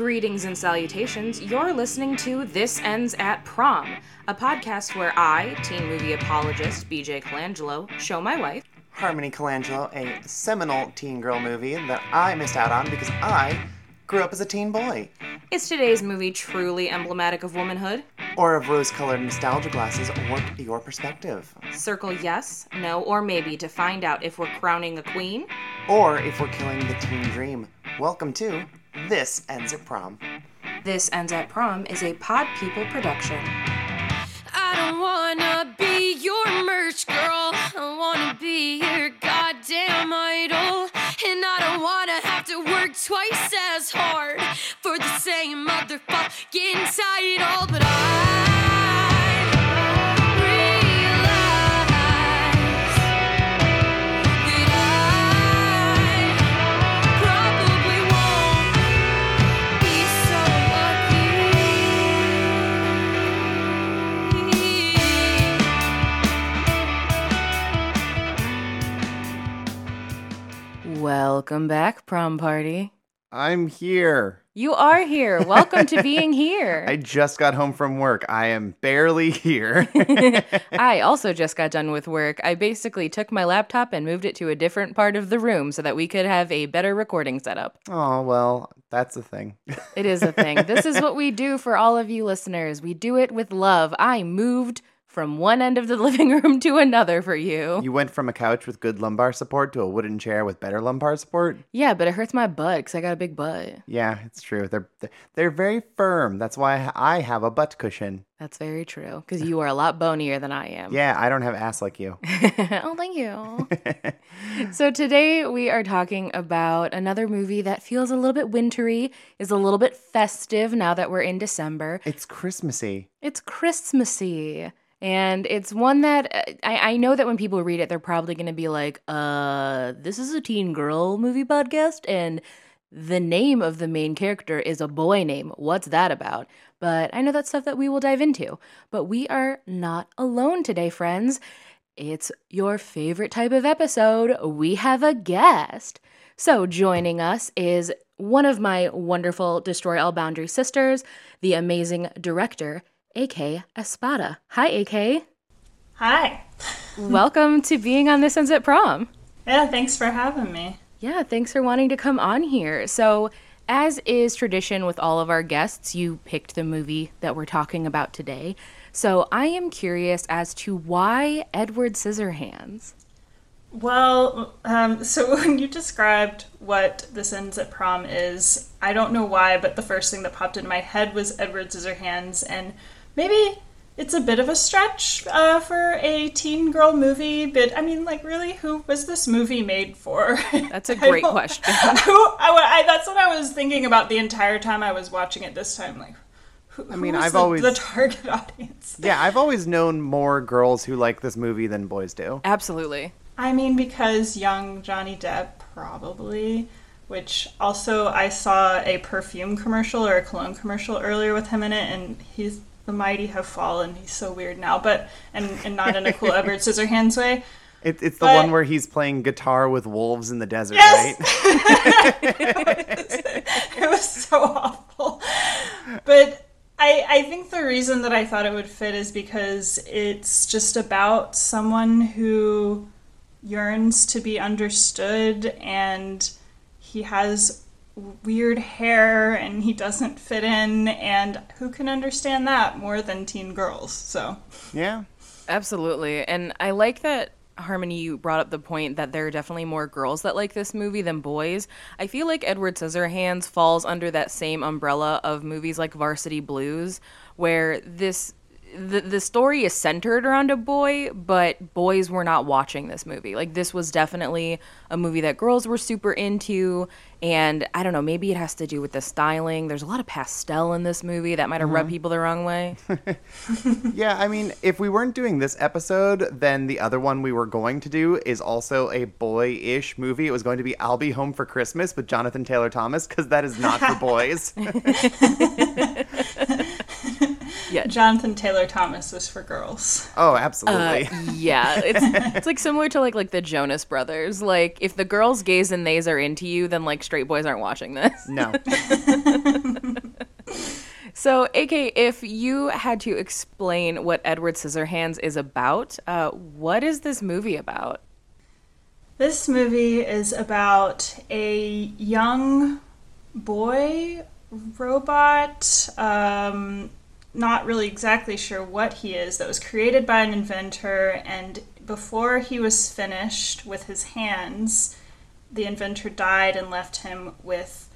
Greetings and salutations. You're listening to This Ends at Prom, a podcast where I, teen movie apologist BJ Colangelo, show my wife, Harmony Colangelo, a seminal teen girl movie that I missed out on because I grew up as a teen boy. Is today's movie truly emblematic of womanhood? Or of rose colored nostalgia glasses warped your perspective. Circle yes, no, or maybe to find out if we're crowning a queen? Or if we're killing the teen dream. Welcome to This Ends at Prom. This Ends at Prom is a Pod People production. I don't wanna be your merch girl. I wanna be your goddamn idol. And I don't wanna have to work twice as hard for the same motherfucking title. But I Welcome back, prom party. I'm here. You are here. Welcome to being here. I just got home from work. I am barely here. I also just got done with work. I basically took my laptop and moved it to a different part of the room so that we could have a better recording setup. oh, well, that's a thing. It is a thing. this is what we do for all of you listeners. We do it with love. I moved from one end of the living room to another for you. You went from a couch with good lumbar support to a wooden chair with better lumbar support? Yeah, but it hurts my butt because I got a big butt. Yeah, it's true. They're they're very firm. That's why I have a butt cushion. That's very true because you are a lot bonier than I am. Yeah, I don't have ass like you. oh, thank you. so today we are talking about another movie that feels a little bit wintry, is a little bit festive now that we're in December. It's Christmassy. It's Christmassy. And it's one that uh, I, I know that when people read it, they're probably going to be like, uh, this is a teen girl movie podcast. And the name of the main character is a boy name. What's that about? But I know that's stuff that we will dive into. But we are not alone today, friends. It's your favorite type of episode. We have a guest. So joining us is one of my wonderful Destroy All Boundary sisters, the amazing director, AK Espada. Hi, AK. Hi. Welcome to being on This Ends at Prom. Yeah, thanks for having me. Yeah, thanks for wanting to come on here. So, as is tradition with all of our guests, you picked the movie that we're talking about today. So, I am curious as to why Edward Scissorhands. Well, um, so when you described what This Ends at Prom is, I don't know why, but the first thing that popped into my head was Edward Scissorhands, and maybe it's a bit of a stretch uh, for a teen girl movie, but I mean, like, really, who was this movie made for? That's a great don't- question. Who, I, I- that's what I was thinking about the entire time I was watching it this time. Like, who, I mean, who's I've the, always- the target audience. Yeah, I've always known more girls who like this movie than boys do. Absolutely. I mean, because young Johnny Depp, probably. Which also, I saw a perfume commercial or a cologne commercial earlier with him in it, and he's the mighty have fallen. He's so weird now, but and, and not in a cool Edward Scissorhands way. It, it's the But- one where he's playing guitar with wolves in the desert, Yes! right? it was so awful. But I, I think the reason that I thought it would fit is because it's just about someone who yearns to be understood and he has weird hair and he doesn't fit in and who can understand that more than teen girls so Yeah. Absolutely. And I like that Harmony you brought up the point that there are definitely more girls that like this movie than boys. I feel like Edward Scissorhands falls under that same umbrella of movies like Varsity Blues where this the, the story is centered around a boy, but boys were not watching this movie. Like this was definitely a movie that girls were super into and I don't know, maybe it has to do with the styling. There's a lot of pastel in this movie that might have rubbed mm-hmm. people the wrong way. Yeah, I mean, if we weren't doing this episode, then the other one we were going to do is also a boy-ish movie. It was going to be I'll Be Home for Christmas with Jonathan Taylor Thomas because that is not for boys. jonathan taylor thomas was for girls oh, absolutely. yeah, it's it's like similar to like like the Jonas Brothers. Like if the girls gays and theys are into you, then like straight boys aren't watching this. no. So, AK, if you had to explain what Edward Scissorhands is about, uh, what is this movie about? This movie is about a young boy robot, um, not really exactly sure what he is, that was created by an inventor. And before he was finished with his hands, the inventor died and left him with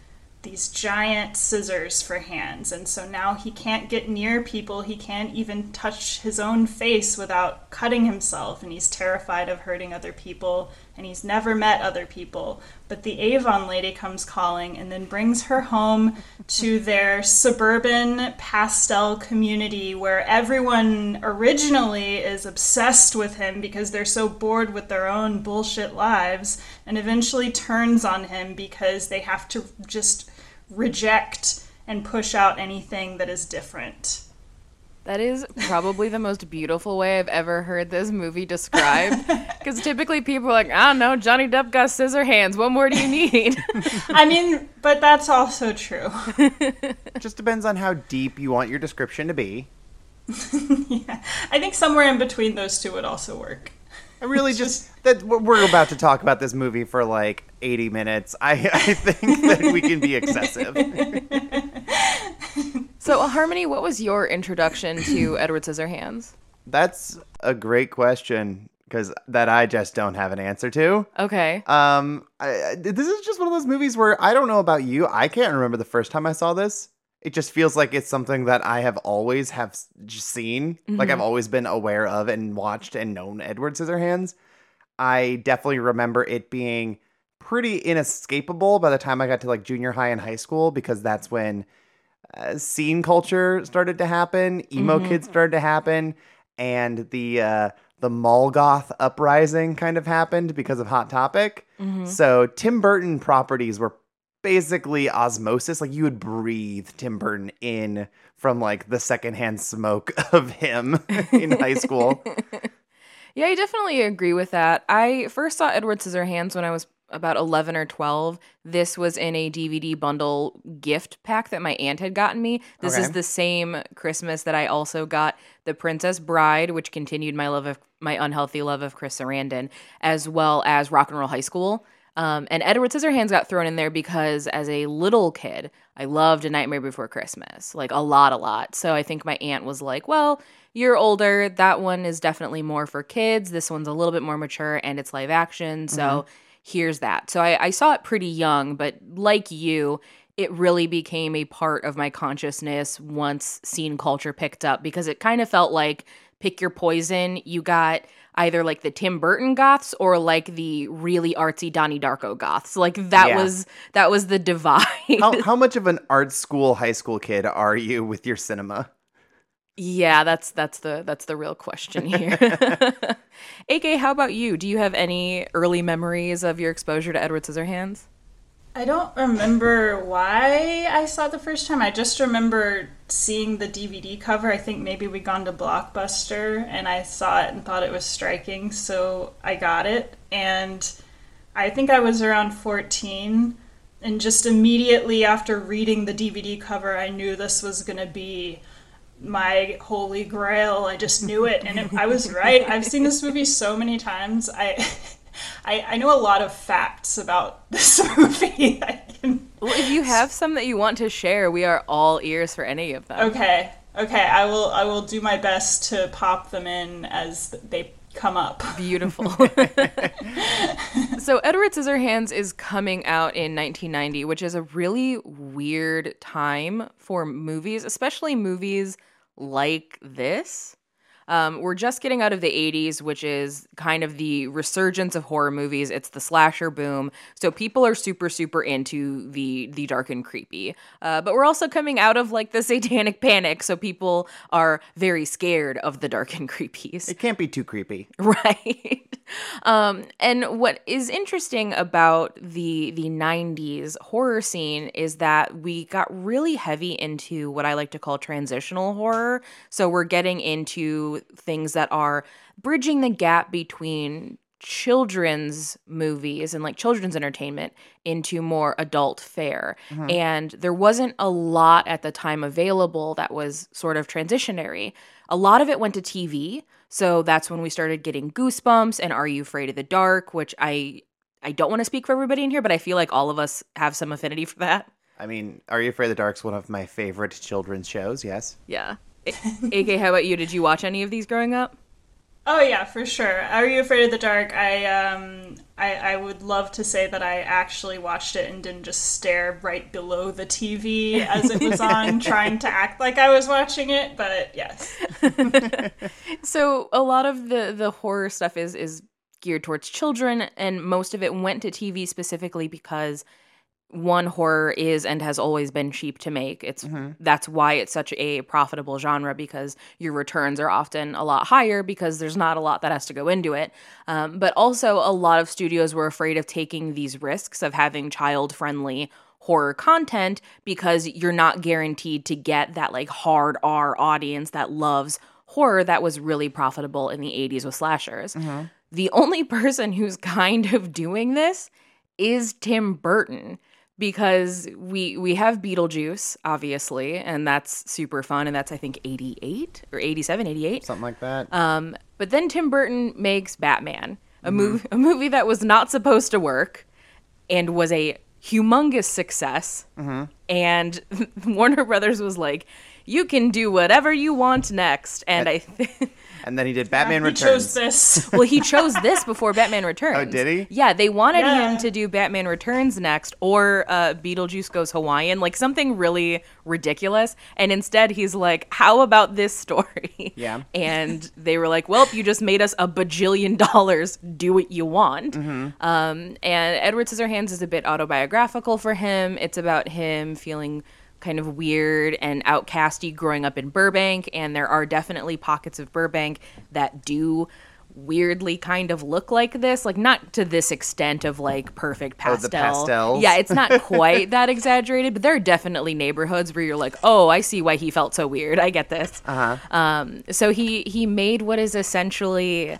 these giant scissors for hands. And so now he can't get near people. He can't even touch his own face without cutting himself. And he's terrified of hurting other people. And he's never met other people. But the Avon lady comes calling and then brings her home to their suburban pastel community where everyone originally is obsessed with him because they're so bored with their own bullshit lives and eventually turns on him because they have to just reject and push out anything that is different. That is probably the most beautiful way I've ever heard this movie described. Because typically people are like, I don't know, Johnny Depp got scissor hands. What more do you need? I mean, but that's also true. It just depends on how deep you want your description to be. yeah. I think somewhere in between those two would also work. I really just that we're about to talk about this movie for like 80 minutes. I, I think that we can be excessive. So, Harmony, what was your introduction to Edward Scissorhands? That's a great question because that I just don't have an answer to. Okay. Um, I, this is just one of those movies where I don't know about you. I can't remember the first time I saw this. It just feels like it's something that I have always have seen, mm-hmm. like I've always been aware of and watched and known Edward Scissorhands. I definitely remember it being pretty inescapable by the time I got to like junior high and high school because that's when uh, scene culture started to happen, emo mm-hmm. kids started to happen, and the uh, the mall goth uprising kind of happened because of Hot Topic. Mm-hmm. So Tim Burton properties were basically osmosis. Like you would breathe Tim Burton in from like the secondhand smoke of him in high school. Yeah, I definitely agree with that. I first saw Edward Scissorhands when I was about 11 or 12. This was in a DVD bundle gift pack that my aunt had gotten me. This okay. is the same Christmas that I also got The Princess Bride, which continued my love of my unhealthy love of Chris Sarandon, as well as Rock and Roll High School. Um, and Edward Scissorhands got thrown in there because as a little kid, I loved A Nightmare Before Christmas, like a lot, a lot. So I think my aunt was like, well, you're older. That one is definitely more for kids. This one's a little bit more mature and it's live action. So mm-hmm. Here's that. So I, I saw it pretty young, but like you, it really became a part of my consciousness once scene culture picked up because it kind of felt like pick your poison. You got either like the Tim Burton goths or like the really artsy Donnie Darko goths. Like that yeah. was that was the divide. how, how much of an art school high school kid are you with your cinema? Yeah, that's that's the that's the real question here. AK, how about you? Do you have any early memories of your exposure to Edward Scissorhands? I don't remember why I saw it the first time. I just remember seeing the DVD cover. I think maybe we'd gone to Blockbuster and I saw it and thought it was striking, so I got it. And I think I was around 14 and just immediately after reading the DVD cover, I knew this was going to be my holy grail. I just knew it, and it, I was right. I've seen this movie so many times. I, I, I know a lot of facts about this movie. Can... Well, if you have some that you want to share, we are all ears for any of them. Okay, okay. I will. I will do my best to pop them in as they come up. Beautiful. so Edward Scissorhands is coming out in 1990, which is a really weird time for movies, especially movies like this. Um, we're just getting out of the 80s, which is kind of the resurgence of horror movies. It's the slasher boom. So people are super, super into the the dark and creepy. Uh, but we're also coming out of like the satanic panic. So people are very scared of the dark and creepies. It can't be too creepy. Right. um, and what is interesting about the the 90s horror scene is that we got really heavy into what I like to call transitional horror. So we're getting into things that are bridging the gap between children's movies and like children's entertainment into more adult fare. Mm-hmm. And there wasn't a lot at the time available that was sort of transitionary. A lot of it went to TV. So that's when we started getting Goosebumps and Are You Afraid of the Dark, which I I don't want to speak for everybody in here, but I feel like all of us have some affinity for that. I mean, Are You Afraid of the Dark's one of my favorite children's shows, yes. Yeah. AK, how about you? Did you watch any of these growing up? Oh yeah, for sure. Are you afraid of the dark? I um I, I would love to say that I actually watched it and didn't just stare right below the TV as it was on, trying to act like I was watching it. But yes, So a lot of the the horror stuff is is geared towards children and most of it went to TV specifically because one horror is and has always been cheap to make. It's that's why it's such a profitable genre because your returns are often a lot higher because there's not a lot that has to go into it. Um, but also a lot of studios were afraid of taking these risks of having child friendly horror content because you're not guaranteed to get that like hard R audience that loves horror that was really profitable in the 80s with slashers. The only person who's kind of doing this is Tim Burton because we we have Beetlejuice obviously and that's super fun and that's I think 88 or 87 88 Something like that. um, but then Tim Burton makes Batman, a movie a movie that was not supposed to work and was a humongous success. And Warner Brothers was like, "You can do whatever you want next." And I think and then he did Batman he Returns. chose this. well, he chose this before Batman Returns. Oh, did he? Yeah, they wanted Yeah. him to do Batman Returns next or uh, Beetlejuice Goes Hawaiian, like something really ridiculous. And instead, he's like, "How about this story?" Yeah. And they were like, "Well, you just made us a bajillion dollars. Do what you want." Mm-hmm. Um, and Edward Scissorhands is a bit autobiographical for him. It's about him feeling kind of weird and outcasty growing up in Burbank, and there are definitely pockets of Burbank that do weirdly kind of look like this like not to this extent of like perfect Oh, the pastel. pastels. yeah it's not quite that exaggerated but there are definitely neighborhoods where you're like oh i see why he felt so weird. I get this. Uh-huh. um so he he made what is essentially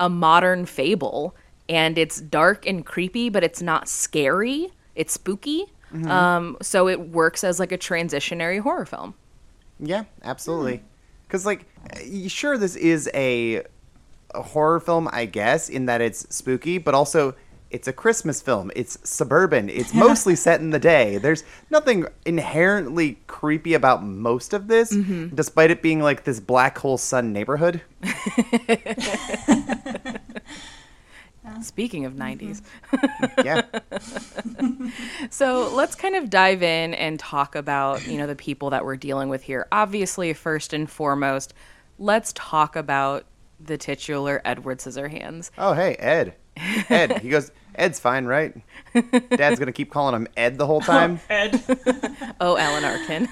a modern fable and it's dark and creepy but it's not scary. It's spooky Mm-hmm. um so it works as like a transitionary horror film Yeah, absolutely. Because, like, sure, this is a, a horror film, I guess, in that it's spooky, but also it's a Christmas film. It's suburban. It's mostly set in the day. There's nothing inherently creepy about most of this, despite it being like this black hole sun neighborhood. speaking of 90s mm-hmm. Yeah. So let's kind of dive in and talk about, you know, the people that we're dealing with here. Obviously, first and foremost, let's talk about the titular Edward Scissorhands. oh, hey, Ed. Ed. He goes, Ed's fine, right? Dad's going to keep calling him Ed the whole time. Ed. Oh, Alan Arkin.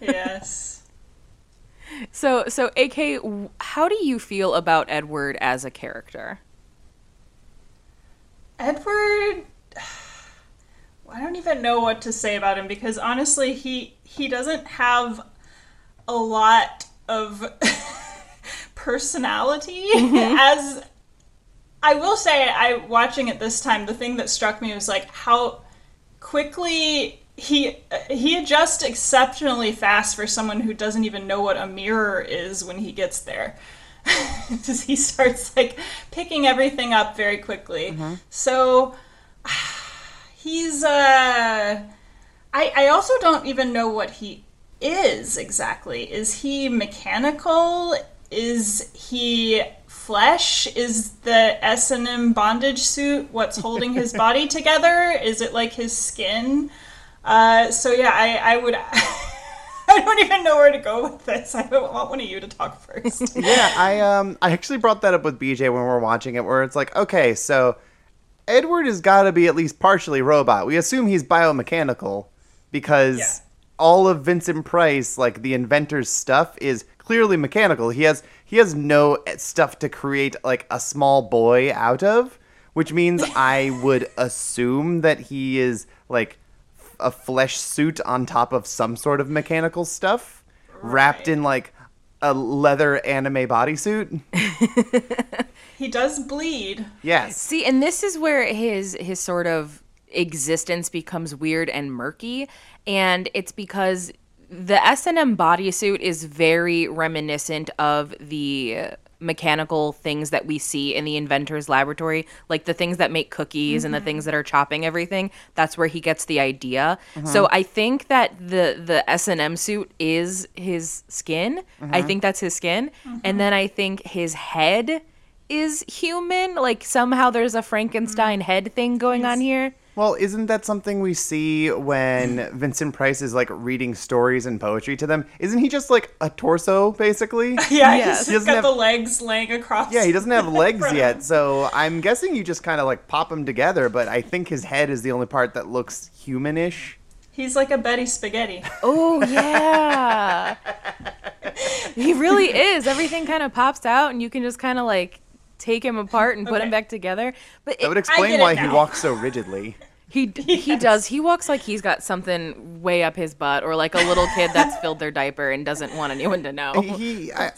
yes. so, so AK, how do you feel about Edward as a character? Edward I don't even know what to say about him because honestly he he doesn't have a lot of personality mm-hmm. as I will say I watching it this time the thing that struck me was like how quickly he he adjusts exceptionally fast for someone who doesn't even know what a mirror is when he gets there. Just he starts like picking everything up very quickly. So he's uh I I also don't even know what he is exactly. Is he mechanical? Is he flesh? Is the S&M bondage suit what's holding his body together? Is it like his skin? Uh, so yeah, I, I would. I don't even know where to go with this. I want one of you to talk first. yeah, I um I actually brought that up with BJ when we were watching it where it's like, okay, so Edward has got to be at least partially robot. We assume he's biomechanical because Yeah. all of Vincent Price, like the inventor's stuff is clearly mechanical. He has he has no stuff to create like a small boy out of, which means I would assume that he is like a flesh suit on top of some sort of mechanical stuff wrapped in like a leather anime bodysuit. He does bleed. Yes. See, and this is where his his sort of existence becomes weird and murky, and it's because the S&M bodysuit is very reminiscent of the mechanical things that we see in the inventor's laboratory, like the things that make cookies and the things that are chopping everything. That's where he gets the idea. So uh-huh. I think that the the S&M suit is his skin. I uh-huh. think that's his skin, and uh-huh. then I think his head is human. Like somehow there's a Frankenstein mm-hmm. head thing going on here. Well, isn't that something we see when hmm. Vincent Price is like reading stories and poetry to them? Isn't he just like a torso, basically? Yeah, Yes. he's He doesn't got have- the legs laying across. Yeah, he doesn't have legs yet, so I'm guessing you just kind of like pop him together, but I think his head is the only part that looks humanish. He's like a Betty Spaghetti. Oh yeah. he really is. Everything kind of pops out and you can just kind of like take him apart and put him back together. But That would explain why he walks so rigidly. he he does. He walks like he's got something way up his butt or like a little kid that's filled their diaper and doesn't want anyone to know. He, I,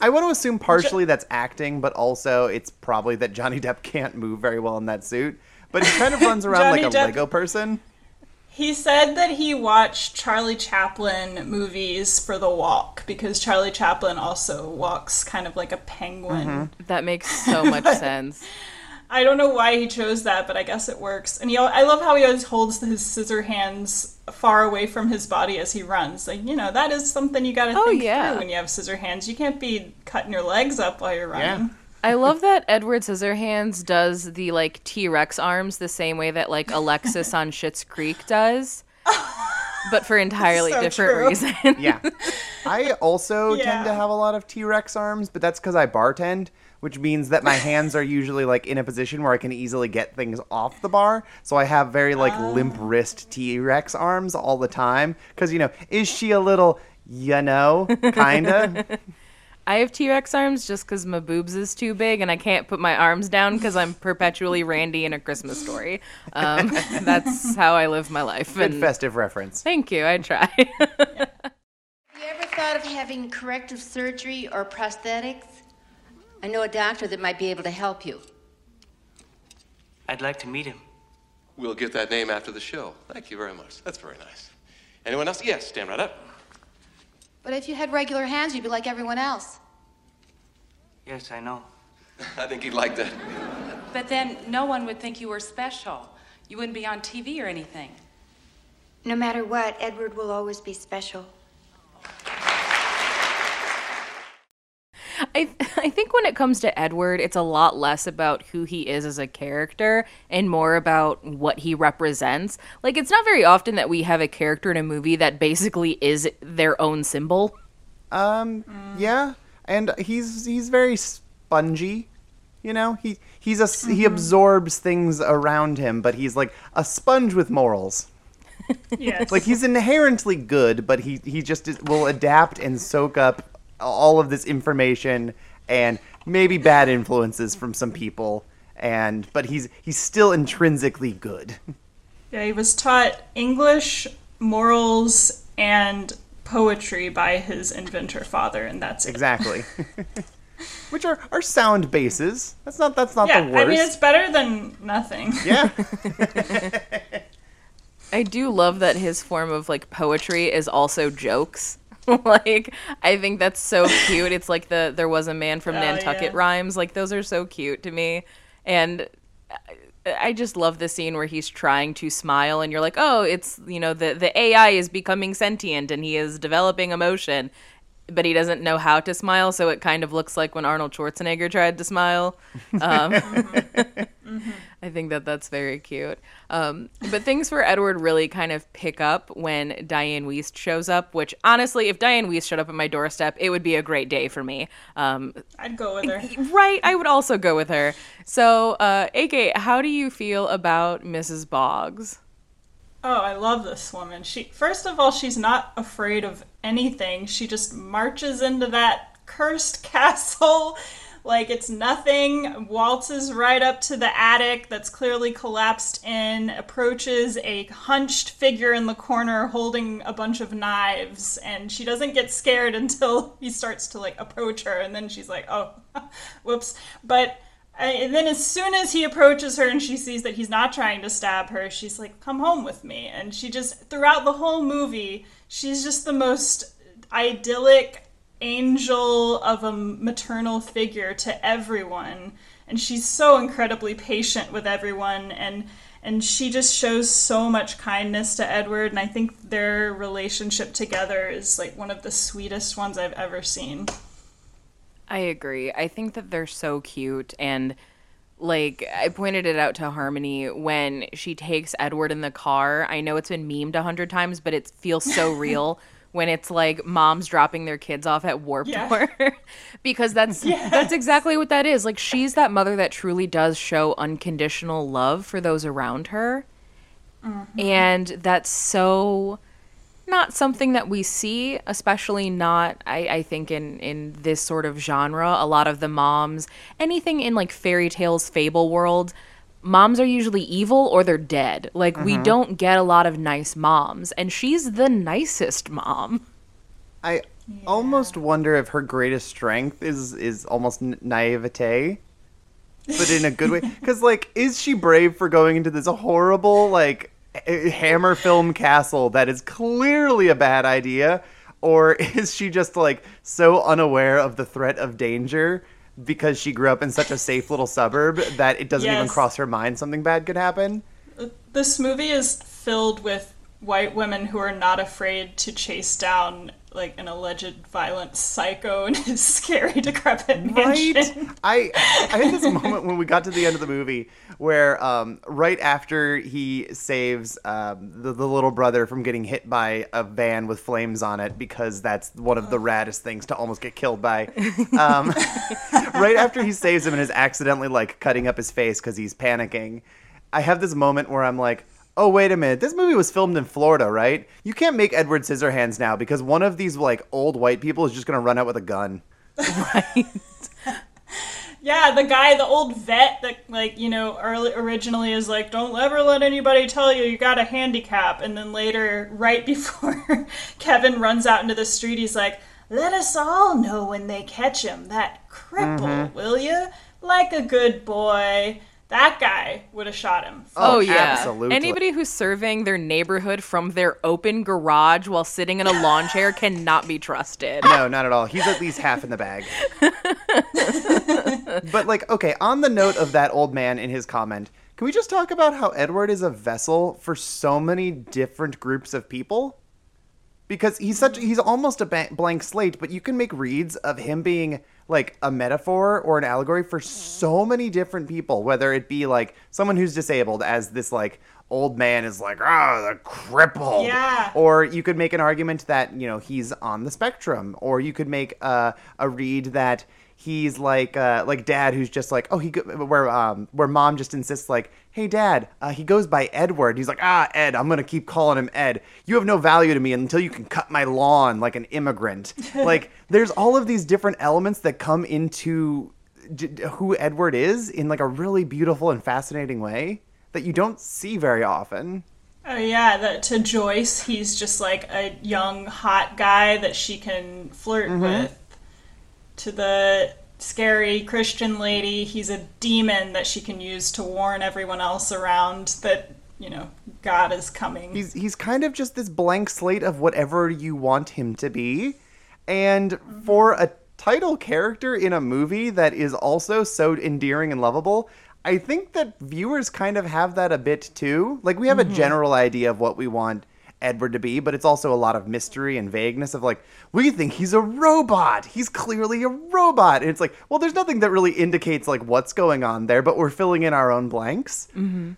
I want to assume partially that's acting, but also it's probably that Johnny Depp can't move very well in that suit. But he kind of runs around like a Depp- Lego person. He said that he watched Charlie Chaplin movies for the walk because Charlie Chaplin also walks kind of like a penguin. Mm-hmm. That makes so much sense. I don't know why he chose that, but I guess it works. And he, I love how he always holds his scissor hands far away from his body as he runs. Like, you know, that is something you got to Oh, think yeah. through when you have scissor hands. You can't be cutting your legs up while you're running. I love that Edward Scissorhands does the like T Rex arms the same way that like Alexis on Schitt's Creek does, but for entirely So different true. reasons. Yeah. I also tend to have a lot of T Rex arms, but that's because I bartend, which means that my hands are usually like in a position where I can easily get things off the bar. So I have very like ah. limp wrist T Rex arms all the time. Because, you know, is she a little, you know, kinda? I have T Rex arms just because my boobs is too big and I can't put my arms down because I'm perpetually Randy in a Christmas story. Um, that's how I live my life. Good And festive reference. thank you. I try. Have you ever thought of having corrective surgery or prosthetics? I know a doctor that might be able to help you. I'd like to meet him. We'll get that name after the show. Thank you very much. That's very nice. Anyone else? Yes, stand right up. But if you had regular hands, you'd be like everyone else. Yes, I know. I think he'd like that. But then no one would think you were special. You wouldn't be on TV or anything. No matter what, Edward will always be special. I I think when it comes to Edward, it's a lot less about who he is as a character and more about what he represents. Like it's not very often that we have a character in a movie that basically is their own symbol. Um, yeah, and he's he's very spongy. You know, he he's a s he absorbs things around him, but he's like a sponge with morals. Yes. Like he's inherently good, but he he just is, will adapt and soak up all of this information and maybe bad influences from some people. And but he's he's still intrinsically good. Yeah, he was taught English, morals, and poetry by his inventor father, and that's it. Exactly. Which are, are sound bases. That's not that's not Yeah, the worst. I mean it's better than nothing. yeah. I do love that his form of like poetry is also jokes. like I think that's so cute. It's like the there was a man from Oh, Nantucket yeah. rhymes. Like those are so cute to me. And I- I just love the scene where he's trying to smile and you're like, "Oh, it's, you know, the the AI is becoming sentient and he is developing emotion." But he doesn't know how to smile, so it kind of looks like when Arnold Schwarzenegger tried to smile. Um, I think that that's very cute. Um, but things for Edward really kind of pick up when Diane Wiest shows up, which honestly, if Diane Wiest showed up at my doorstep, it would be a great day for me. Um, I'd go with her. right, I would also go with her. So, uh, AK, how do you feel about Mrs. Boggs? Oh, I love this woman. She first of all, she's not afraid of anything. She just marches into that cursed castle like it's nothing, waltzes right up to the attic that's clearly collapsed in, approaches a hunched figure in the corner holding a bunch of knives, and she doesn't get scared until he starts to like approach her, and then she's like, oh, whoops. But uh, and then as soon as he approaches her and she sees that he's not trying to stab her, she's like, come home with me. And she just, throughout the whole movie, she's just the most idyllic angel of a maternal figure to everyone and she's so incredibly patient with everyone and and she just shows so much kindness to Edward and I think their relationship together is like one of the sweetest ones I've ever seen. I agree. I think that they're so cute and like I pointed it out to Harmony when she takes Edward in the car. I know it's been memed a hundred times, but it feels so real when it's like moms dropping their kids off at Warped Yeah. Tour because that's that's exactly what that is. Like she's that mother that truly does show unconditional love for those around her. Mm-hmm. And that's so not something that we see, especially not I, I think in in this sort of genre. A lot of the moms, anything in like fairy tales, fable world, moms are usually evil or they're dead. Like we Mhm. don't get a lot of nice moms, and she's the nicest mom. I almost wonder if her greatest strength is is almost naivete, but in a good way. Because like, is she brave for going into this horrible like hammer film castle that is clearly a bad idea, or is she just like so unaware of the threat of danger? Because she grew up in such a safe little suburb that it doesn't even cross her mind something bad could happen. This movie is filled with white women who are not afraid to chase down like an alleged violent psycho in his scary decrepit mansion. Right? I I had this moment when we got to the end of the movie where um, right after he saves um, the, the little brother from getting hit by a van with flames on it because that's one of the raddest things to almost get killed by. Um, right after he saves him and is accidentally like cutting up his face because he's panicking, I have this moment where I'm like. Oh wait a minute! This movie was filmed in Florida, right? You can't make Edward Scissorhands now because one of these like old white people is just gonna run out with a gun. Right. Yeah, the guy, the old vet that, like, you know, early, originally is like, don't ever let anybody tell you you got a handicap. And then later, right before Kevin runs out into the street, he's like, let us all know when they catch him. That cripple, Mhm. will you? Like a good boy. That guy would have shot him. Oh, oh yeah. Absolutely. Anybody who's surveying their neighborhood from their open garage while sitting in a lawn chair cannot be trusted. No, not at all. He's at least half in the bag. but like, okay, on the note of that old man in his comment, can we just talk about how Edward is a vessel for so many different groups of people? Because he's such he's almost a ba- blank slate, but you can make reads of him being like a metaphor or an allegory for so many different people, whether it be like someone who's disabled as this like old man is like, ah, the cripple. Yeah. Or you could make an argument that, you know, he's on the spectrum. Or you could make uh, a read that he's like uh, like dad who's just like, oh, he go- where um where mom just insists like, hey dad, uh, he goes by Edward. He's like, ah, Ed, I'm gonna keep calling him Ed. You have no value to me until you can cut my lawn like an immigrant. like there's all of these different elements that come into j- who Edward is in like a really beautiful and fascinating way that you don't see very often. Oh yeah, that to Joyce, he's just like a young hot guy that she can flirt Mhm. with. To the scary Christian lady, he's a demon that she can use to warn everyone else around that, you know, God is coming. He's he's kind of just this blank slate of whatever you want him to be. And for a title character in a movie that is also so endearing and lovable, I think that viewers kind of have that a bit too. Like we have a Mhm. general idea of what we want Edward to be, but it's also a lot of mystery and vagueness of like, we think he's a robot. He's clearly a robot. And it's like, well, there's nothing that really indicates like what's going on there, but we're filling in our own blanks. hmm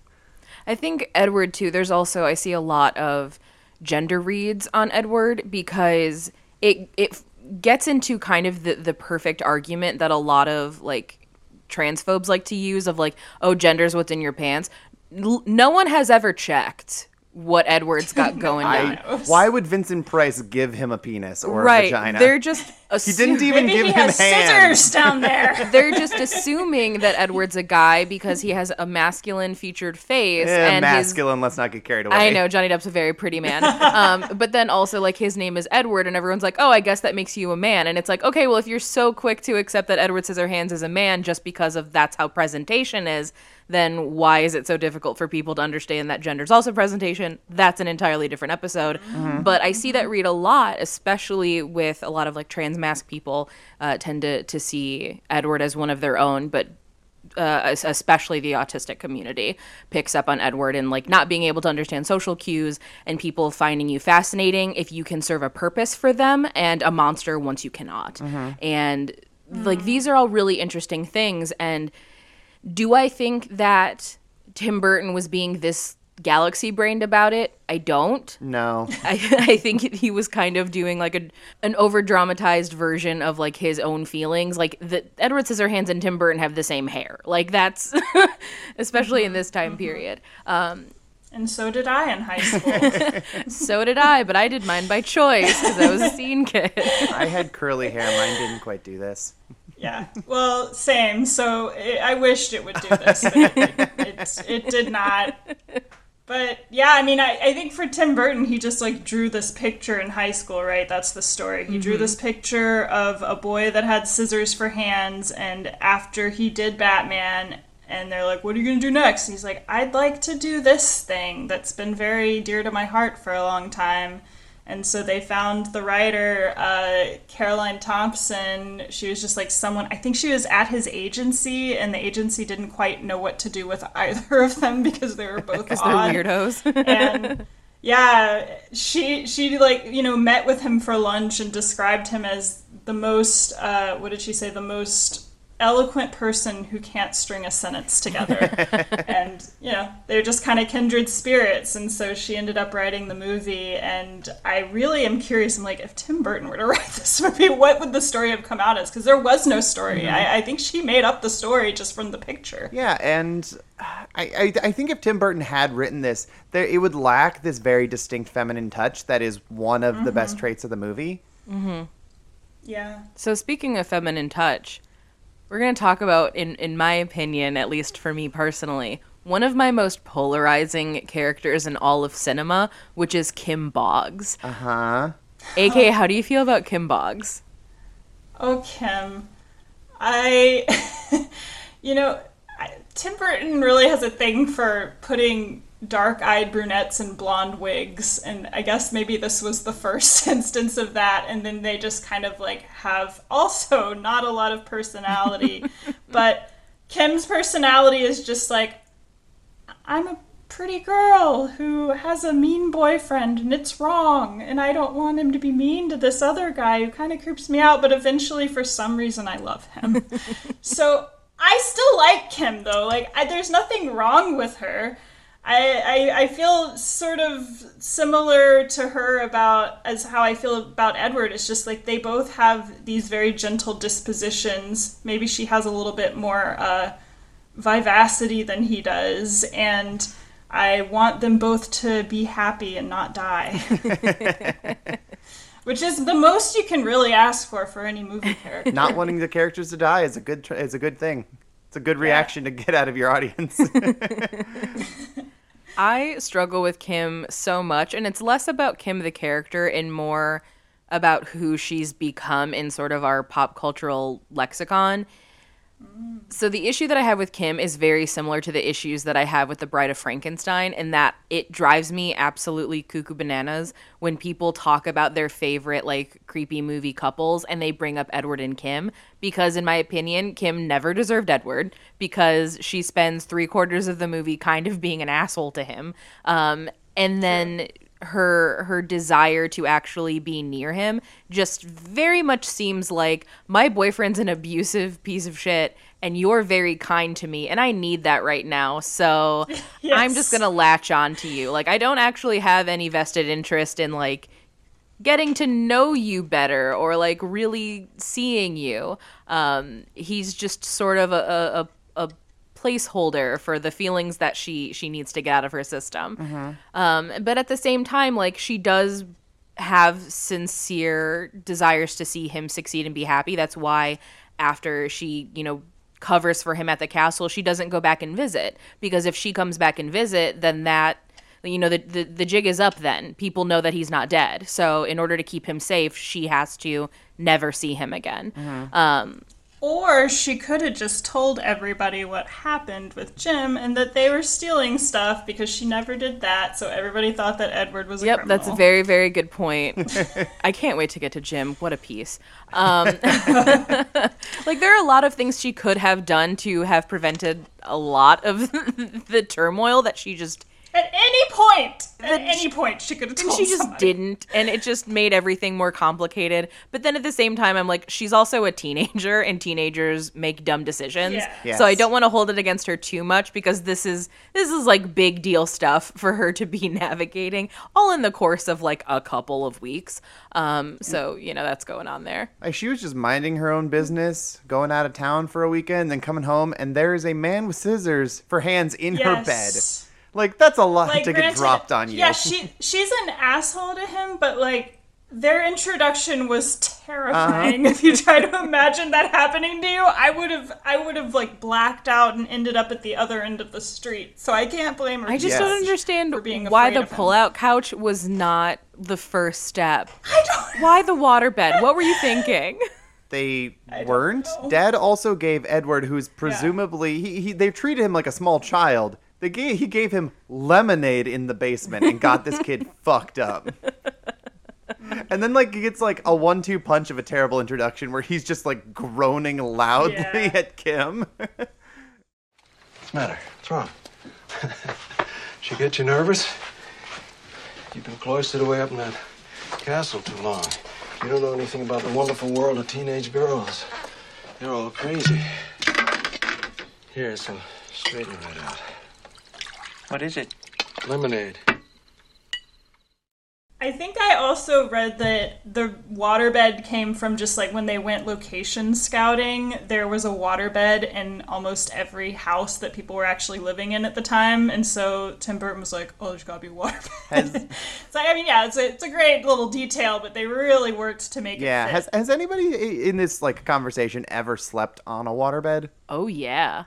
I think Edward too. There's also I see a lot of gender reads on Edward because it it gets into kind of the the perfect argument that a lot of like transphobes like to use of like oh gender's what's in your pants. L- no one has ever checked what Edward's got going on. Why would Vincent Price give him a penis or a right. vagina? They're just he didn't even give he him has hands. scissors down there. they're just assuming that Edward's a guy because he has a masculine featured face Eh, and his masculine. Let's not get carried away. I know Johnny Depp's a very pretty man, um, but then also like his name is Edward, and everyone's like, "Oh, I guess that makes you a man." And it's like, okay, well, if you're so quick to accept that Edward Scissorhands is a man just because of that's how presentation is, then why is it so difficult for people to understand that gender's also presentation? That's an entirely different episode. But I see that read a lot, especially with a lot of like trans mask people uh, tend to to see Edward as one of their own, but uh, especially the autistic community picks up on Edward and like not being able to understand social cues and people finding you fascinating if you can serve a purpose for them and a monster once you cannot. And like these are all really interesting things. And do I think that Tim Burton was being this galaxy brained about it? I don't. No. I, I think he was kind of doing like a an over dramatized version of like his own feelings. Like the Edward Scissorhands and Tim Burton have the same hair. Like that's especially in mm-hmm. this time mm-hmm. period. Um, And so did I in high school. so did I, but I did mine by choice because I was a scene kid. I had curly hair. Mine didn't quite do this. yeah. Well, same. So it, I wished it would do this, but it, it, it did not. But yeah, I mean, I, I think for Tim Burton, he just like drew this picture in high school, right? That's the story. He drew mm-hmm. this picture of a boy that had scissors for hands, and after he did Batman, and they're like, "What are you gonna do next?" And he's like, "I'd like to do this thing that's been very dear to my heart for a long time." And so they found the writer, uh, Caroline Thompson. She was just like someone, I think she was at his agency, and the agency didn't quite know what to do with either of them because they were both odd. weirdos. and yeah, she she like you know met with him for lunch and described him as the most uh, what did she say the most eloquent person who can't string a sentence together. And you know they're just kind of kindred spirits and so she ended up writing the movie and i really am curious i'm like if tim burton were to write this movie what would the story have come out as? Because there was no story. I, I think she made up the story just from the picture. Yeah, and uh, I, I, I think if Tim Burton had written this, there it would lack this very distinct feminine touch that is one of the best mm-hmm. traits of the movie. Mm-hmm. yeah. So speaking of feminine touch, we're going to talk about in in my opinion, at least for me personally, one of my most polarizing characters in all of cinema, which is Kim Boggs. Uh huh. AK, how do you feel about Kim Boggs? Oh, Kim. I, you know, Tim Burton really has a thing for putting dark eyed brunettes and blonde wigs, and I guess maybe this was the first instance of that, and then they just kind of like have also not a lot of personality. but Kim's personality is just like, I'm a pretty girl who has a mean boyfriend and it's wrong and I don't want him to be mean to this other guy who kind of creeps me out but eventually for some reason I love him. so I still like Kim though. Like I, there's nothing wrong with her. I, I I feel sort of similar to her about as how I feel about Edward. It's just like they both have these very gentle dispositions. Maybe she has a little bit more uh, vivacity than he does, and I want them both to be happy and not die. Which is the most you can really ask for for any movie character. Not wanting the characters to die is a good tr- is a good thing. It's a good reaction to get out of your audience. I struggle with Kim so much, and it's less about Kim the character and more about who she's become in sort of our pop cultural lexicon. So the issue that I have with Kim is very similar to the issues that I have with the Bride of Frankenstein, in that it drives me absolutely cuckoo bananas when people talk about their favorite like creepy movie couples and they bring up Edward and Kim because, in my opinion, Kim never deserved Edward because she spends three quarters of the movie kind of being an asshole to him, um, and then her her desire to actually be near him just very much seems like my boyfriend's an abusive piece of shit and you're very kind to me and I need that right now. So I'm just going to latch on to you. Like I don't actually have any vested interest in like getting to know you better or like really seeing you. Um he's just sort of a, a, a placeholder for the feelings that she she needs to get out of her system. Um, but at the same time, like she does have sincere desires to see him succeed and be happy. That's why after she, you know, covers for him at the castle, she doesn't go back and visit because if she comes back and visit, then that you know the, the the jig is up then. People know that he's not dead. So in order to keep him safe, she has to never see him again. Um Or she could have just told everybody what happened with Jim and that they were stealing stuff because she never did that. So everybody thought that Edward was a Yep, criminal. that's a very, very good point. I can't wait to get to Jim. What a piece. Um, like, there are a lot of things she could have done to have prevented a lot of the turmoil that she just At any point, at any point, she could have told. and she just somebody. didn't and it just made everything more complicated but then at the same time i'm like she's also a teenager and teenagers make dumb decisions Yeah. so i don't want to hold it against her too much because this is this is like big deal stuff for her to be navigating all in the course of like a couple of weeks um so you know that's going on there Like she was just minding her own business, going out of town for a weekend, then coming home, and there is a man with scissors for hands in her bed. Yes. Like that's a lot Like, to get dropped on you. Yeah, she she's an asshole to him, but like their introduction was terrifying. Uh-huh. If you try to imagine that happening to you, I would have I would have like blacked out and ended up at the other end of the street. So I can't blame her. i just Yes. don't understand being why the of him. pull-out couch was not the first step I don't why the waterbed what were you thinking they weren't. Dad also gave Edward, who's presumably he, he they treated him like a small child. They gave he gave him lemonade in the basement and got this kid fucked up. And then like he gets like a one-two punch of a terrible introduction where he's just like groaning loudly Yeah. at Kim. What's the matter? What's wrong? she get you nervous? You've been cloistered away up in that castle too long. You don't know anything about the wonderful world of teenage girls. They're all crazy. Here, some straighten right out. What is it? Lemonade. I think I also read that the waterbed came from just like when they went location scouting, there was a waterbed in almost every house that people were actually living in at the time. And so Tim Burton was like, oh, there's gotta be a waterbed. Has- it's like, I mean, yeah, it's a, it's a great little detail, but they really worked to make yeah, it fit. has has anybody in this like conversation ever slept on a waterbed? oh yeah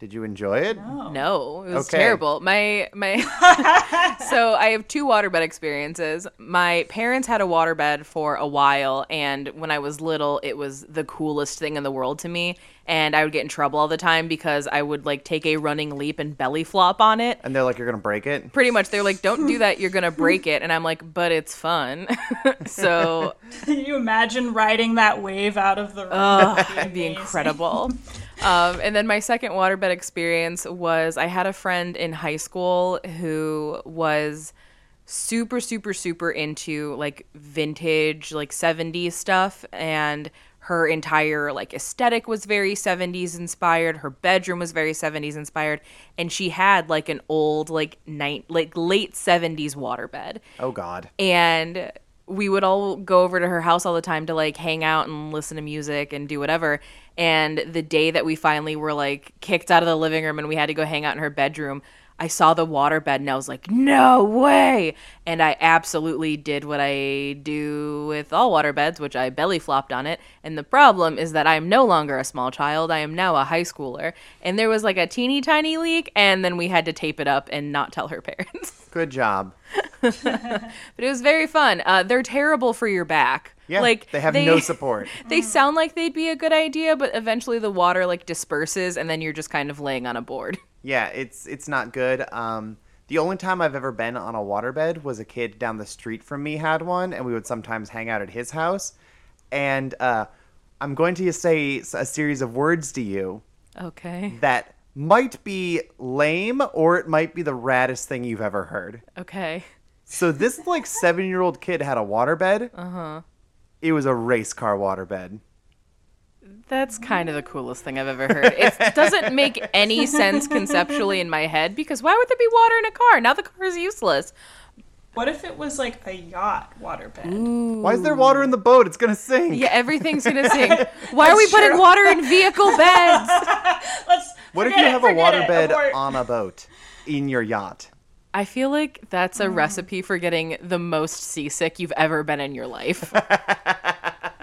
Did you enjoy it? No, it was Okay. terrible. My my So I have two waterbed experiences. My parents had a waterbed for a while and when I was little it was the coolest thing in the world to me and I would get in trouble all the time because I would like take a running leap and belly flop on it. And they're like, you're gonna break it. Pretty much they're like don't do that, you're going to break it and I'm like but it's fun. so Can you imagine riding that wave out of the room? Oh, That'd it'd be incredible. Um, and then my second waterbed experience was I had a friend in high school who was super, super, super into like vintage, like 70s stuff. And her entire like aesthetic was very 70s inspired. Her bedroom was very 70s inspired. And she had like an old, like, night, like late 70s waterbed Oh God. and we would all go over to her house all the time to like hang out and listen to music and do whatever. And the day that we finally were like kicked out of the living room and we had to go hang out in her bedroom, I saw the waterbed and I was like, no way. And I absolutely did what I do with all waterbeds, which I belly flopped on it. And the problem is that I'm no longer a small child. I am now a high schooler. And there was like a teeny tiny leak. And then we had to tape it up and not tell her parents. Good job. but it was very fun. Uh, they're terrible for your back. Yeah, like they have no support. They sound like they'd be a good idea, but eventually the water like disperses, and then you're just kind of laying on a board. Yeah, it's it's not good. Um, the only time I've ever been on a waterbed was a kid down the street from me had one, and we would sometimes hang out at his house. And uh, I'm going to say a series of words to you Okay. that might be lame, or it might be the raddest thing you've ever heard. Okay. So this like seven year old kid had a waterbed. Uh huh. It was a race car waterbed. That's kind of the coolest thing I've ever heard. It doesn't make any sense conceptually in my head because why would there be water in a car? Now the car is useless. What if it was like a yacht waterbed? Why is there water in the boat? It's gonna sink. Yeah, everything's gonna sink. Why are we That's putting true. water in vehicle beds? let's What if Forget you it, have a forget it, waterbed on a boat in your yacht? I feel like that's Mm. a recipe for getting the most seasick you've ever been in your life.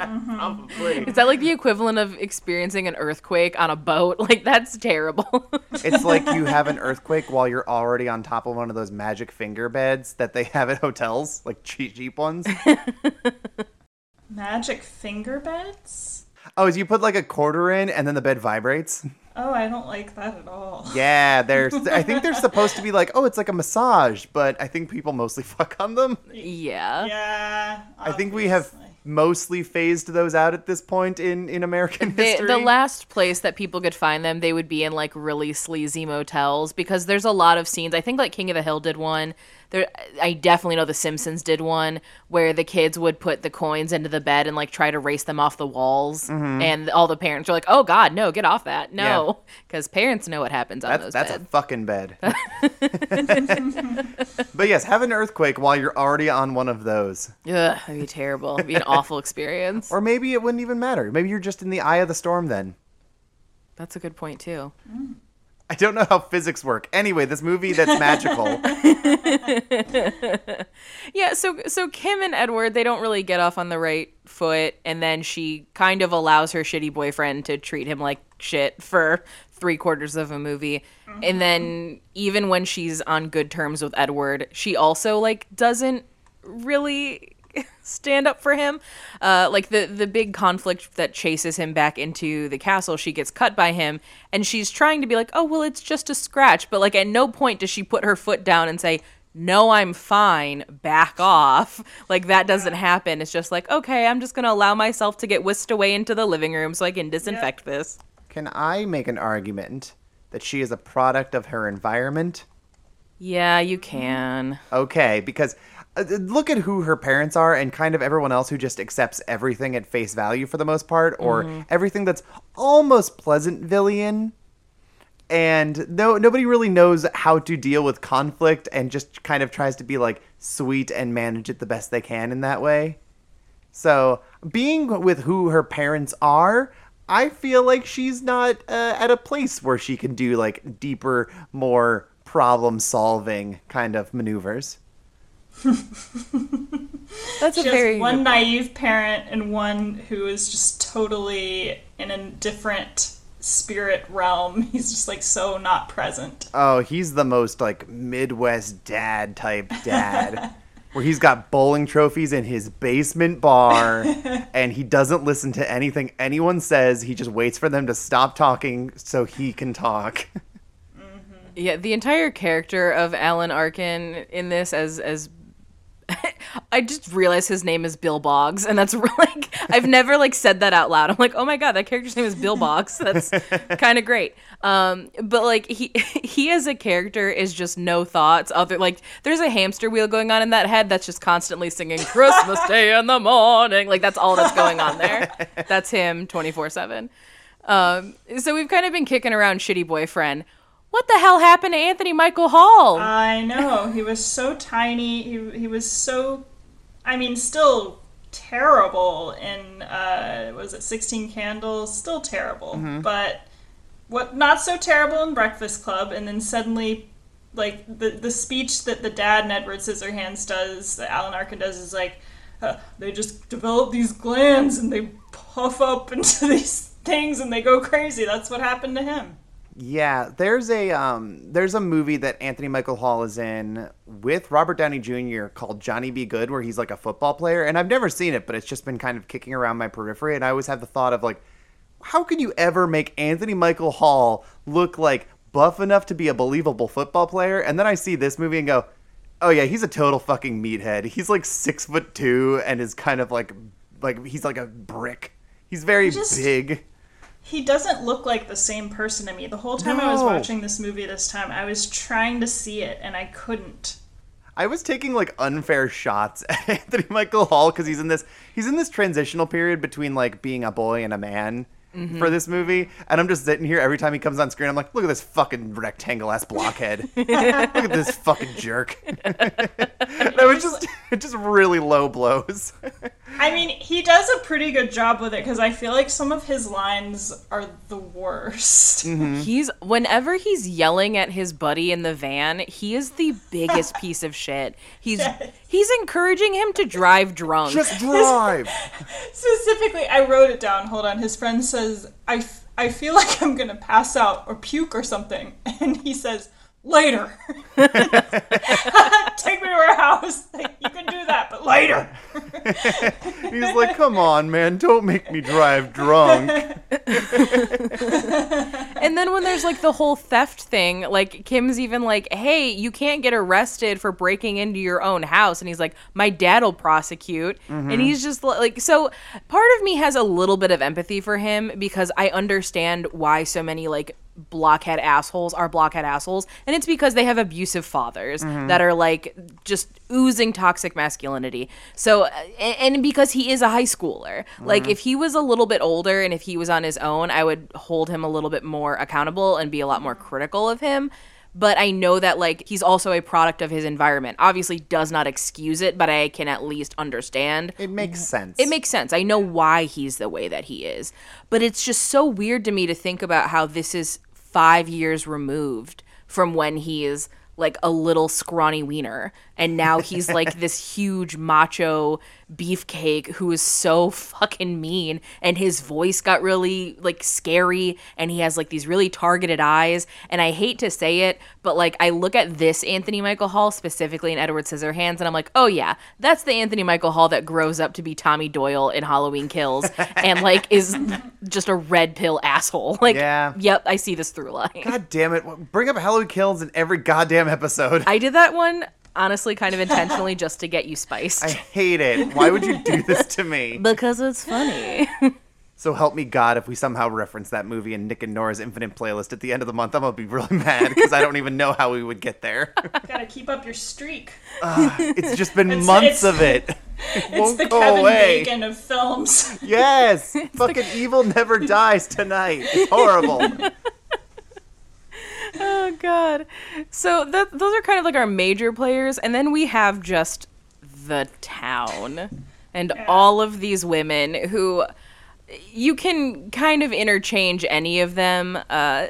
Mm-hmm. Is that like the equivalent of experiencing an earthquake on a boat? Like that's terrible. It's like you have an earthquake while you're already on top of one of those magic finger beds that they have at hotels, like cheap, cheap ones. Magic finger beds? Oh, is you put like a quarter in and then the bed vibrates? Oh, I don't like that at all. Yeah, they're. I think they're supposed to be like, oh, it's like a massage, but I think people mostly fuck on them. yeah. Yeah. I think we have mostly phased those out at this point in in American history. the last place that people could find them, they would be in like really sleazy motels because there's a lot of scenes. I think like King of the Hill did one. There, I definitely know The Simpsons did one where the kids would put the coins into the bed and like try to race them off the walls, Mhm. and all the parents are like, "Oh God, no, get off that, no," because parents know what happens on that's those that's a fucking bed. but yes, have an earthquake while you're already on one of those. Ugh, that'd be terrible. It'd be an awful experience. Or maybe it wouldn't even matter. Maybe you're just in the eye of the storm then. That's a good point too. I don't know how physics work. Anyway, this movie that's magical. yeah, so so Kim and Edward they don't really get off on the right foot, and then she kind of allows her shitty boyfriend to treat him like shit for three quarters of a movie, and mm-hmm. then even when she's on good terms with Edward, she also like doesn't really stand up for him. Uh, like the the big conflict that chases him back into the castle, she gets cut by him, and she's trying to be like, "Oh well, it's just a scratch," but like at no point does she put her foot down and say. No, I'm fine. Back off. Like that doesn't happen. It's just like, okay, I'm just gonna allow myself to get whisked away into the living room so I can disinfect this. Can I make an argument that she is a product of her environment? Yeah, you can. Okay, because look at who her parents are and kind of everyone else who just accepts everything at face value for the most part, or Mhm. everything that's almost Pleasantvillean. And no, nobody really knows how to deal with conflict and just kind of tries to be like sweet and manage it the best they can in that way. So, being with who her parents are, I feel like she's not uh, at a place where she can do like deeper, more problem solving kind of maneuvers. That's she a has very one naive parent and one who is just totally in a different spirit realm. He's just like so not present. Oh, he's the most like Midwest dad type dad. Where he's got bowling trophies in his basement bar and he doesn't listen to anything anyone says. He just waits for them to stop talking so he can talk. Mm-hmm. Yeah, the entire character of Alan Arkin in this as as I just realized his name is Bill Boggs, and that's really, like I've never like said that out loud. I'm like, oh my god, that character's name is Bill Boggs. That's kind of great. Um, but like he he as a character is just no thoughts. Other like there's a hamster wheel going on in that head that's just constantly singing Christmas Day in the morning. Like that's all that's going on there. That's him 24 seven. Um, so we've kind of been kicking around shitty boyfriend. What the hell happened to Anthony Michael Hall? I know. He was so tiny. He, he was so, I mean, still terrible in, uh, was it 16 Candles? Still terrible. Mhm. But what not so terrible in Breakfast Club. And then suddenly, like, the, the speech that the dad in Edward Scissorhands does, that Alan Arkin does, is like, uh, they just develop these glands and they puff up into these things and they go crazy. That's what happened to him. Yeah, there's a um there's a movie that Anthony Michael Hall is in with Robert Downey Jr. called Johnny Be Good where he's like a football player and I've never seen it but it's just been kind of kicking around my periphery and I always have the thought of like how can you ever make Anthony Michael Hall look like buff enough to be a believable football player? And then I see this movie and go oh yeah he's a total fucking meathead. He's like six foot two and is kind of like like he's like a brick. He's very Just- big He doesn't look like the same person to me. The whole time I was watching this movie this time, I was trying to see it and I couldn't. I was taking like unfair shots at Anthony Michael Hall because he's in this he's in this transitional period between like being a boy and a man Mhm. for this movie, and I'm just sitting here every time he comes on screen. I'm like, look at this fucking rectangle ass blockhead. look at this fucking jerk. I was just just really low blows. I mean, he does a pretty good job with it because I feel like some of his lines are the worst. Mm-hmm. He's whenever he's yelling at his buddy in the van, he is the biggest piece of shit. He's he's encouraging him to drive drunk. Just drive. Specifically, I wrote it down. Hold on. His friend says, I, f- I feel like I'm going to pass out or puke or something. And he says, later. Take me to our house. Like, you can do that, but later. He's like, come on, man, don't make me drive drunk. And then when there's like the whole theft thing, like Kim's even like, "Hey, you can't get arrested for breaking into your own house." And he's like, "My dad'll prosecute." And mm-hmm. he's just like so part of me has a little bit of empathy for him because I understand why so many like blockhead assholes are blockhead assholes and it's because they have abusive fathers mm-hmm. that are like just oozing toxic masculinity so uh, and, and because he is a high schooler like if he was a little bit older and if he was on his own i would hold him a little bit more accountable and be a lot more critical of him but I know that like he's also a product of his environment. Obviously does not excuse it, but I can at least understand. It makes sense. It makes sense. I know why he's the way that he is. But it's just so weird to me to think about how this is 5 years removed from when he is like a little scrawny wiener and now he's like this huge macho beefcake who is so fucking mean and his voice got really like scary and he has like these really targeted eyes and I hate to say it but like I look at this Anthony Michael Hall specifically in Edward Scissorhands and I'm like oh yeah that's the Anthony Michael Hall that grows up to be Tommy Doyle in Halloween Kills and like is just a red pill asshole like Yeah. yep I see this through line God damn it. Bring up Halloween Kills in every goddamn episode. I did that one honestly kind of intentionally just to get you spiced. I hate it. Why would you do this to me? because it's funny. So help me God if we somehow reference that movie in Nick and Nora's Infinite playlist at the end of the month. I'm gonna be really mad because I don't even know how we would get there. Gotta keep up your streak. Ah, it's just been It's- months it's- of it. It It's won't the go Kevin away. Bacon of films. Yes, fucking evil never dies tonight. It's horrible. Oh god. So that those are kind of like our major players and then we have just the town and all of these women who you can kind of interchange any of them uh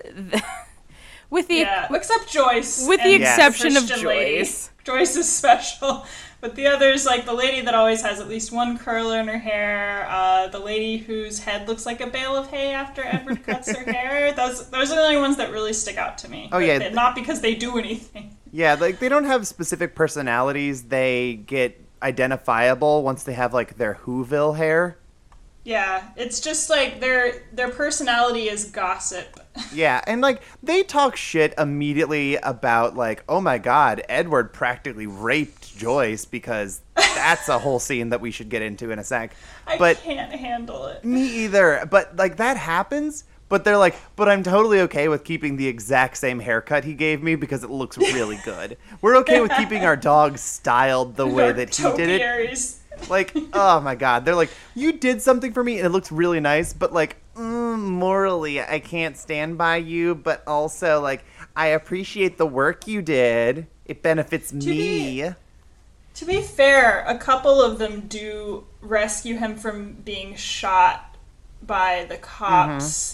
with the Yeah, except Joyce. with the and exception of Christian lady. Joyce. Joyce is special. But the others, like the lady that always has at least one curl in her hair, uh, the lady whose head looks like a bale of hay after Edward cuts her hair, those those are the only ones that really stick out to me. Oh, yeah. they- not because they do anything. Yeah, like they don't have specific personalities. They get identifiable once they have like their Whoville hair. Yeah, it's just like their their personality is gossip. Yeah, and like they talk shit immediately about like, oh my god, Edward practically raped Joyce because that's a whole scene that we should get into in a sec. I But can't handle it. me either. But like that happens. But they're like, but I'm totally okay with keeping the exact same haircut he gave me because it looks really good. We're okay with keeping our dog styled the way that he did it. Like, oh my god, they're like, you did something for me and it looks really nice, but like, mm, morally, I can't stand by you, but also like, I appreciate the work you did. It benefits me. To be fair, a couple of them do rescue him from being shot by the cops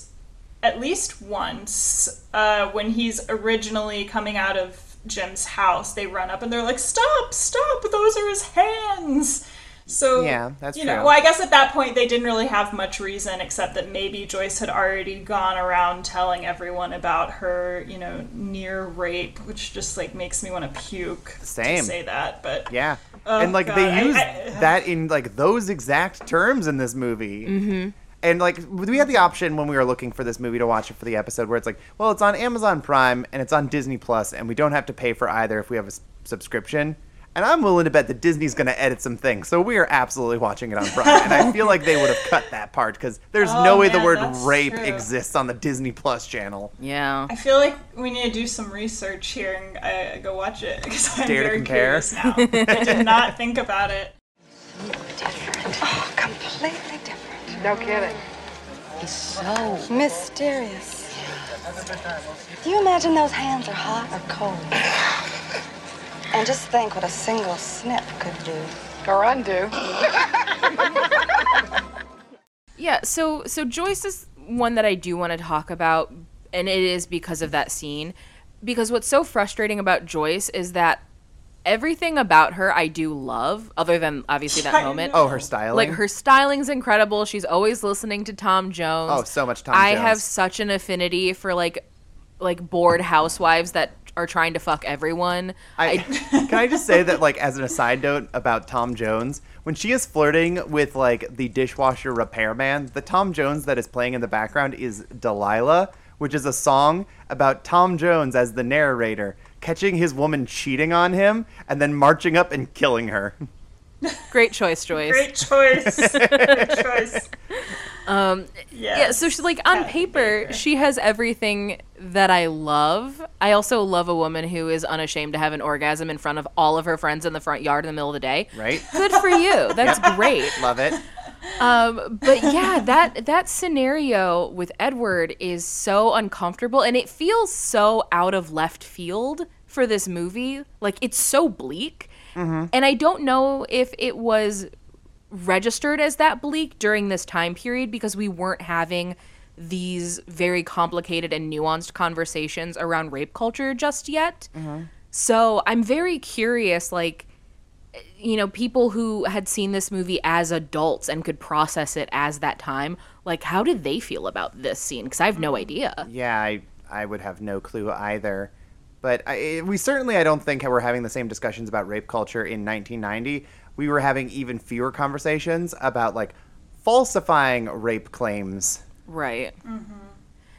Mm-hmm. at least once. Uh, when he's originally coming out of Jim's house, they run up and they're like, "Stop! Stop! Those are his hands!" So Yeah, that's you know. true. Well, I guess at that point they didn't really have much reason except that maybe Joyce had already gone around telling everyone about her, you know, near rape, which just like makes me want to puke. Same. To say that, but Yeah. Oh, and like God, they use that in like those exact terms in this movie. Mm-hmm. And like we had the option when we were looking for this movie to watch it for the episode where it's like, well, it's on Amazon Prime and it's on Disney Plus, and we don't have to pay for either if we have a s- subscription. And I'm willing to bet that Disney's going to edit some things, so we are absolutely watching it on Friday. and I feel like they would have cut that part because there's Oh, no way the word rape true. exists on the Disney Plus channel. Yeah. I feel like we need to do some research here and uh, go watch it because I'm Dare to very compare? curious now. I did not think about it. Oh, completely different. No kidding. He's so mysterious. Do you imagine those hands are hot or cold? And just think what a single snip could do. Or undo. Yeah, so so Joyce is one that I do want to talk about, and it is because of that scene. Because what's so frustrating about Joyce is that everything about her I do love, other than obviously that moment. Oh, her styling? Like her styling's incredible. She's always listening to Tom Jones. Oh, so much Tom I Jones. have such an affinity for like like bored housewives that are trying to fuck everyone. I, can I just say that, like, as an aside note about Tom Jones, when she is flirting with like the dishwasher repairman, the Tom Jones that is playing in the background is Delilah, which is a song about Tom Jones as the narrator catching his woman cheating on him and then marching up and killing her. Great choice, Joyce. Great choice. Great choice. Um, Yeah, so she's like on paper, she has everything that I love. I also love a woman who is unashamed to have an orgasm in front of all of her friends in the front yard in the middle of the day. Right? Good for you. That's great. Love it. Um, but yeah, that that scenario with Edward is so uncomfortable, and it feels so out of left field for this movie. Like it's so bleak, Mm-hmm. and I don't know if it was registered as that bleak during this time period because we weren't having these very complicated and nuanced conversations around rape culture just yet. So I'm very curious, like, you know, people who had seen this movie as adults and could process it as that time, like, how did they feel about this scene? Because I have no mm. idea. Yeah, I, I would have no clue either. But I, we certainly, I don't think we're having the same discussions about rape culture in 1990. We were having even fewer conversations about like falsifying rape claims. Right.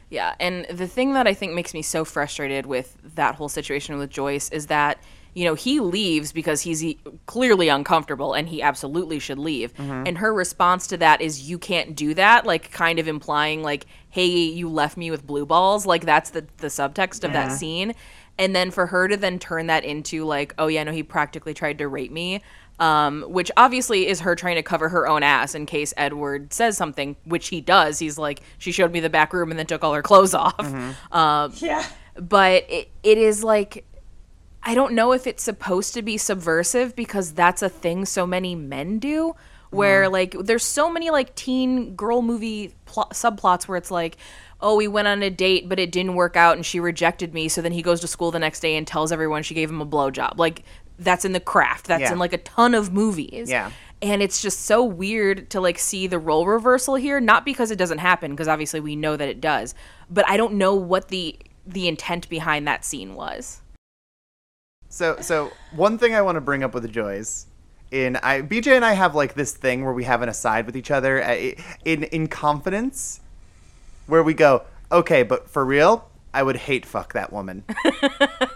Yeah, and the thing that I think makes me so frustrated with that whole situation with Joyce is that, you know, he leaves because he's e- clearly uncomfortable and he absolutely should leave. Mhm. And her response to that is, you can't do that, like kind of implying, like, hey, you left me with blue balls. Like, that's the, the subtext of that scene. And then for her to then turn that into, like, oh, yeah, no, he practically tried to rape me. Um, which obviously is her trying to cover her own ass in case Edward says something, which he does. He's like, she showed me the back room and then took all her clothes off. Um, Yeah. But it, it is like, I don't know if it's supposed to be subversive because that's a thing so many men do. Where like there's so many like teen girl movie pl- subplots where it's like, oh, we went on a date but it didn't work out and she rejected me. So then he goes to school the next day and tells everyone she gave him a blowjob. Like that's in the craft. That's Yeah. in like a ton of movies. Yeah. And it's just so weird to like see the role reversal here, not because it doesn't happen, because obviously we know that it does, but I don't know what the the intent behind that scene was. So, so one thing I want to bring up with the Joyce, in I BJ and I have like this thing where we have an aside with each other uh, in in confidence, where we go, okay, but for real, I would hate fuck that woman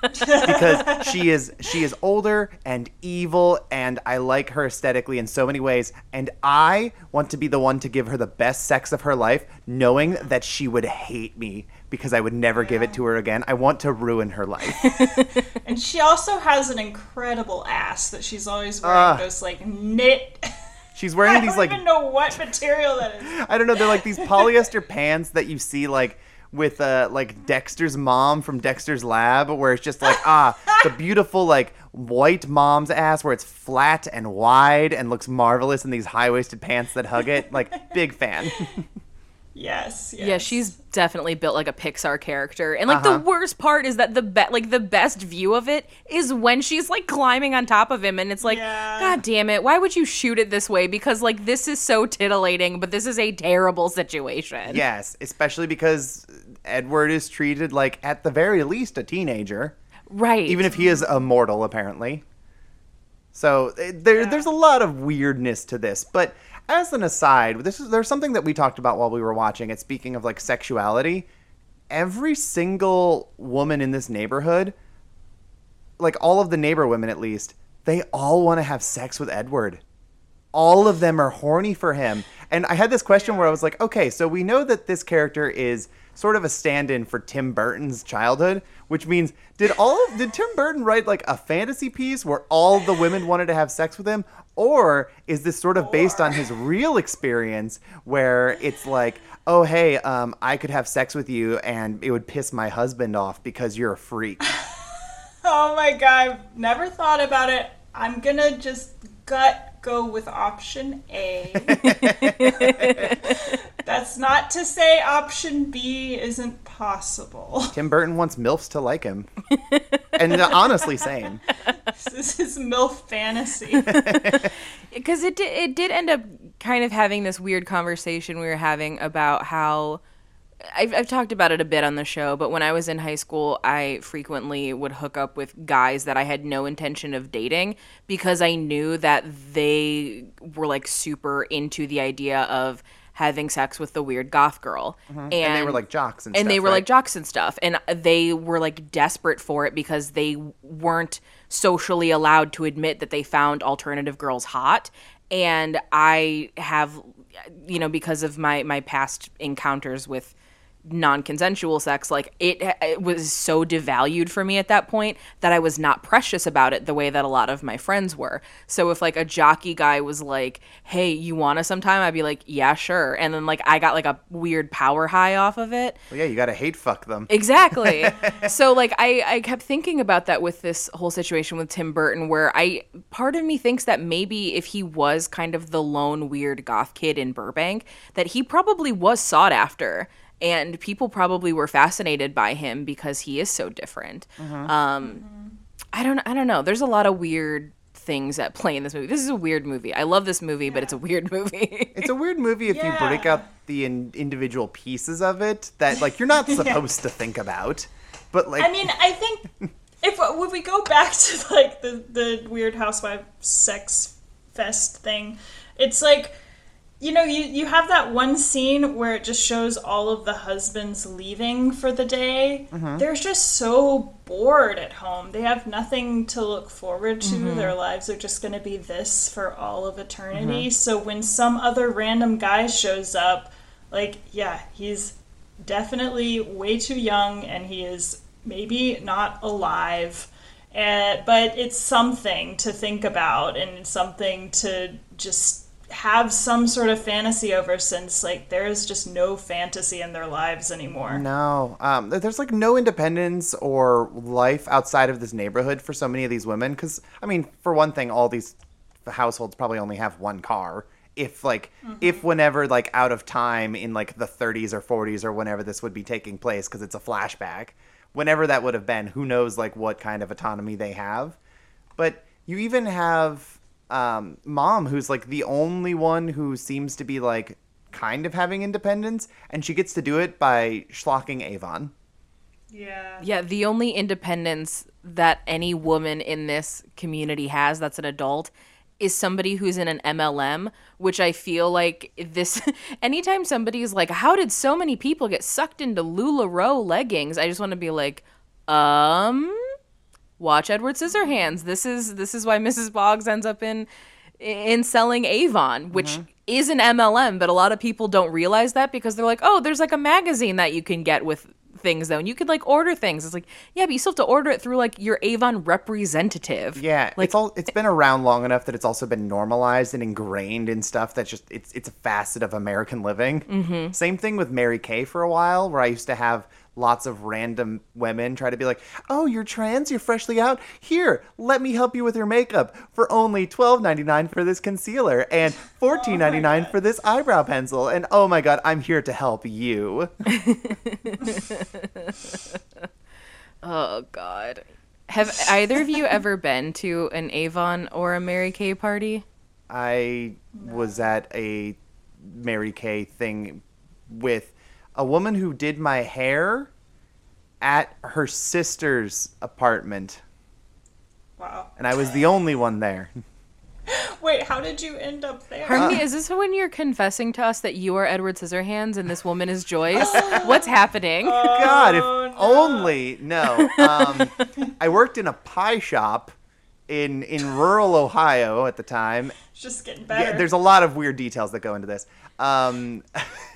because she is she is older and evil, and I like her aesthetically in so many ways, and I want to be the one to give her the best sex of her life, knowing that she would hate me because I would never give it to her again. I want to ruin her life. And she also has an incredible ass that she's always wearing Ah. those like knit. She's wearing these like I don't even know what material that is. I don't know. They're like these polyester pants that you see like with uh like Dexter's mom from Dexter's Lab, where it's just like ah the beautiful like white mom's ass where it's flat and wide and looks marvelous in these high waisted pants that hug it. Like big fan. Yes, yes. Yeah, she's definitely built like a Pixar character. And like Uh-huh. the worst part is that the be- like the best view of it is when she's like climbing on top of him and it's like god damn it, why would you shoot it this way? Because like this is so titillating, but this is a terrible situation. yes, especially because Edward is treated like at the very least a teenager. Right. Even if he is immortal, apparently. So eh, there, there's a lot of weirdness to this. But as an aside, this is there's something that we talked about while we were watching it. Speaking of like sexuality, every single woman in this neighborhood, like all of the neighbor women at least, they all want to have sex with Edward. All of them are horny for him. And I had this question where I was like, okay, so we know that this character is sort of a stand-in for Tim Burton's childhood, which means did all of, did Tim Burton write like a fantasy piece where all the women wanted to have sex with him or is this sort of based on his real experience where it's like, "Oh, hey, um I could have sex with you and it would piss my husband off because you're a freak." Oh my god, I've never thought about it. I'm gonna just gut go with option A. That's not to say option B isn't possible. Tim Burton wants MILFs to like him. and uh, honestly, same. This is his MILF fantasy. because it did, it did end up kind of having this weird conversation we were having about how I've, I've talked about it a bit on the show, but when I was in high school, I frequently would hook up with guys that I had no intention of dating because I knew that they were like super into the idea of having sex with the weird goth girl. Mhm. And they were, like, jocks and and they stuff, were right? like jocks and stuff and they were like desperate for it because they weren't socially allowed to admit that they found alternative girls hot and i have you know because of my my past encounters with non-consensual sex like it, it was so devalued for me at that point that i was not precious about it the way that a lot of my friends were. So if like a jockey guy was like hey you want to sometime? I'd be like yeah sure. And then like i got like a weird power high off of it. Well, yeah, you gotta hate fuck them. Exactly. so like I I kept thinking about that with this whole situation with Tim Burton where I part of me thinks that maybe if he was kind of the lone weird goth kid in Burbank that he probably was sought after and people probably were fascinated by him because he is so different. Mhm. Um I don't I don't know. There's a lot of weird things at play in this movie. This is a weird movie. I love this movie, but it's a weird movie. It's a weird movie if you break out the in- individual pieces of it that like you're not Yeah. supposed to think about. But like I mean, I think if when we go back to like the the weird housewife sex fest thing, it's like you know you you have that one scene where it just shows all of the husbands leaving for the day. Mhm. They're just so bored at home. They have nothing to look forward to. Mhm. Their lives are just going to be this for all of eternity. Mhm. So when some other random guy shows up, like yeah, he's definitely way too young and he is maybe not alive. Uh, but it's something to think about and something to just have some sort of fantasy over since like there is just no fantasy in their lives anymore. No, um, there's like no independence or life outside of this neighborhood for so many of these women. Because I mean, for one thing, all these households probably only have one car. If like, if whenever like out of time in like the 30s or 40s or whenever this would be taking place, because it's a flashback, whenever that would have been, who knows like what kind of autonomy they have. But you even have um, mom, who's like the only one who seems to be like kind of having independence, and she gets to do it by schlocking Avon. Yeah. Yeah, the only independence that any woman in this community has that's an adult is somebody who's in an MLM, which I feel like this anytime somebody's like, How did so many people get sucked into LuLaRoe leggings? I just want to be like, um watch Edward Scissorhands. This is this is why Mrs. Boggs ends up in in selling Avon, which is an MLM, but a lot of people don't realize that because they're like, "Oh, there's like a magazine that you can get with things though, and you could like order things." It's like, "Yeah, but you still have to order it through like your Avon representative." Yeah, it's all it's been around long enough that it's also been normalized and ingrained in stuff that's just it's it's a facet of American living. Mhm. Same thing with Mary Kay for a while, where I used to have lots of random women try to be like, "Oh, you're trans, you're freshly out. Here, let me help you with your makeup for only twelve ninety nine for this concealer and oh fourteen ninety nine for this eyebrow pencil." And oh my god, I'm here to help you. oh god. Have either of you ever been to an Avon or a Mary Kay party? I was at a Mary Kay thing with a woman who did my hair at her sister's apartment. Wow. And I was the only one there. Wait, how did you end up there? Harmony, is this when you're confessing to us that you are Edward Scissorhands and this woman is Joyce? What's happening? God, if only no. Um, I worked in a pie shop in in rural Ohio at the time. It's just getting better. Yeah, there's a lot of weird details that go into this. Um,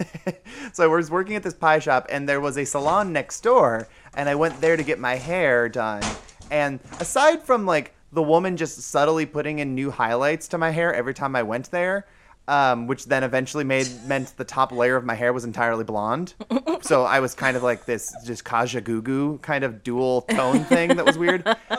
so I was working at this pie shop, and there was a salon next door, and I went there to get my hair done. And aside from like the woman just subtly putting in new highlights to my hair every time I went there, um, which then eventually made meant the top layer of my hair was entirely blonde. so I was kind of like this just Kajagoogoo kind of dual tone thing that was weird.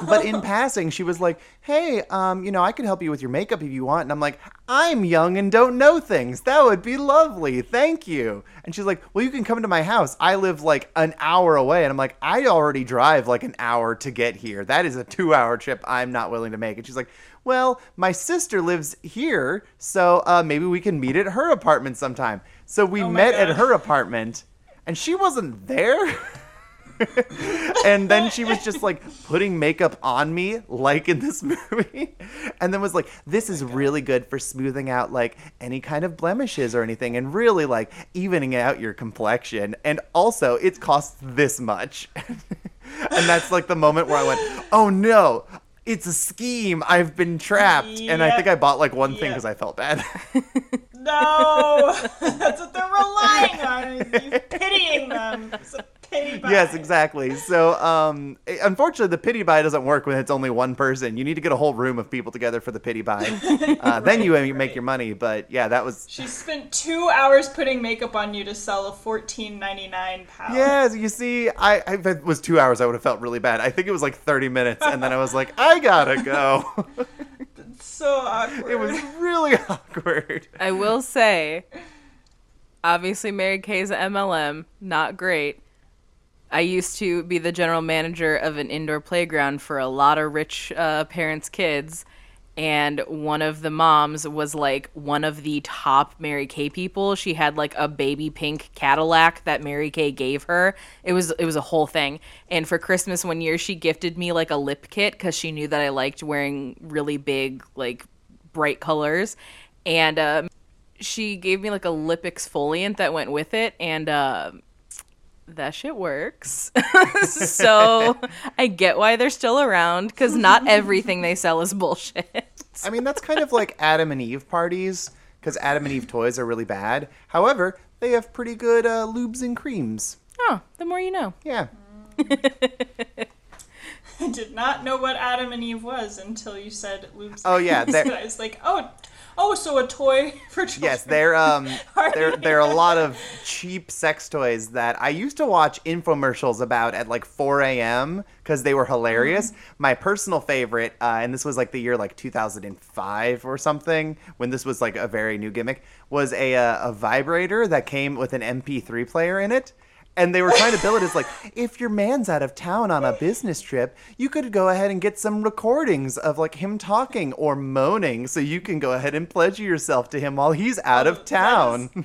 Oh. but in passing, she was like, "Hey, um, you know, I can help you with your makeup if you want." And I'm like, "I'm young and don't know things. That would be lovely. Thank you." And she's like, "Well, you can come to my house. I live like an hour away." And I'm like, "I already drive like an hour to get here. That is a 2-hour trip I'm not willing to make." And she's like, "Well, my sister lives here, so uh, maybe we can meet at her apartment sometime." So we met at her apartment, and she wasn't there. and then she was just like putting makeup on me like in this movie and then was like this oh is really good for smoothing out like any kind of blemishes or anything and really like evening out your complexion and also it costs this much. And that's like the moment where i went oh no it's a scheme. I've been trapped. And i think i bought like one thing because i felt bad. No, that's what they're relying on. You pitying them. It's a pity buy. Yes, exactly. So, um, eh, unfortunately, the pity buy doesn't work when it's only one person. You need to get a whole room of people together for the pity buy. Uh, then you make your money. But yeah, that was. She spent two hours putting makeup on you to sell a fourteen ninety nine palette. Yes, you see, I, I if it was two hours, I would have felt really bad. I think it was like thirty minutes, and then I was like, I gotta go. So awkward. it was really awkward. I will say, obviously, Mary Kay's a MLM, not great. I used to be the general manager of an indoor playground for a lot of rich uh, parents' kids. And one of the moms was like one of the top Mary Kay people. She had like a baby pink Cadillac that Mary Kay gave her. It was it was a whole thing. And for Christmas one year, she gifted me like a lip kit because she knew that I liked wearing really big like bright colors. And um, she gave me like a lip exfoliant that went with it, and uh, that shit works. so I get why they're still around because not everything they sell is bullshit. I mean, that's kind of like Adam and Eve parties, because Adam and Eve toys are really bad. However, they have pretty good uh, lubes and creams. Oh, the more you know. Yeah. I did not know what Adam and Eve was until you said lubes. Oh, yeah, they're- I was like, oh, oh, so a toy for children. Yes, they're um there there are a lot of cheap sex toys that I used to watch infomercials about at like 4 a.m. because they were hilarious. My personal favorite, uh, and this was like the year like 2005 or something, when this was like a very new gimmick, was a uh, a vibrator that came with an MP3 player in it. And they were trying to bill it as like, if your man's out of town on a business trip, you could go ahead and get some recordings of like him talking or moaning, so you can go ahead and pledge yourself to him while he's out of oh, town.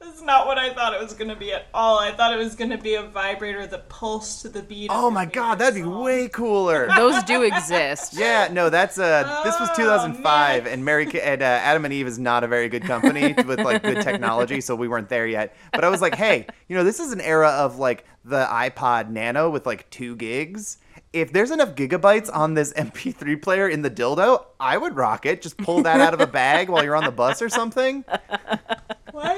That's not what I thought it was going to be at all. I thought it was going to be a vibrator that pulsed to the beat. oh your my god, that'd be way cooler. Those do exist. Yeah, no, that's uh, this was 2005, and Mary and uh, Adam and Eve is not a very good company with like good technology, so we weren't there yet. But I was like, hey, you know, this is an era of like the iPod Nano with like two gigs. If there's enough gigabytes on this MP3 player in the dildo, I would rock it. Just pull that out of a bag while you're on the bus or something. Why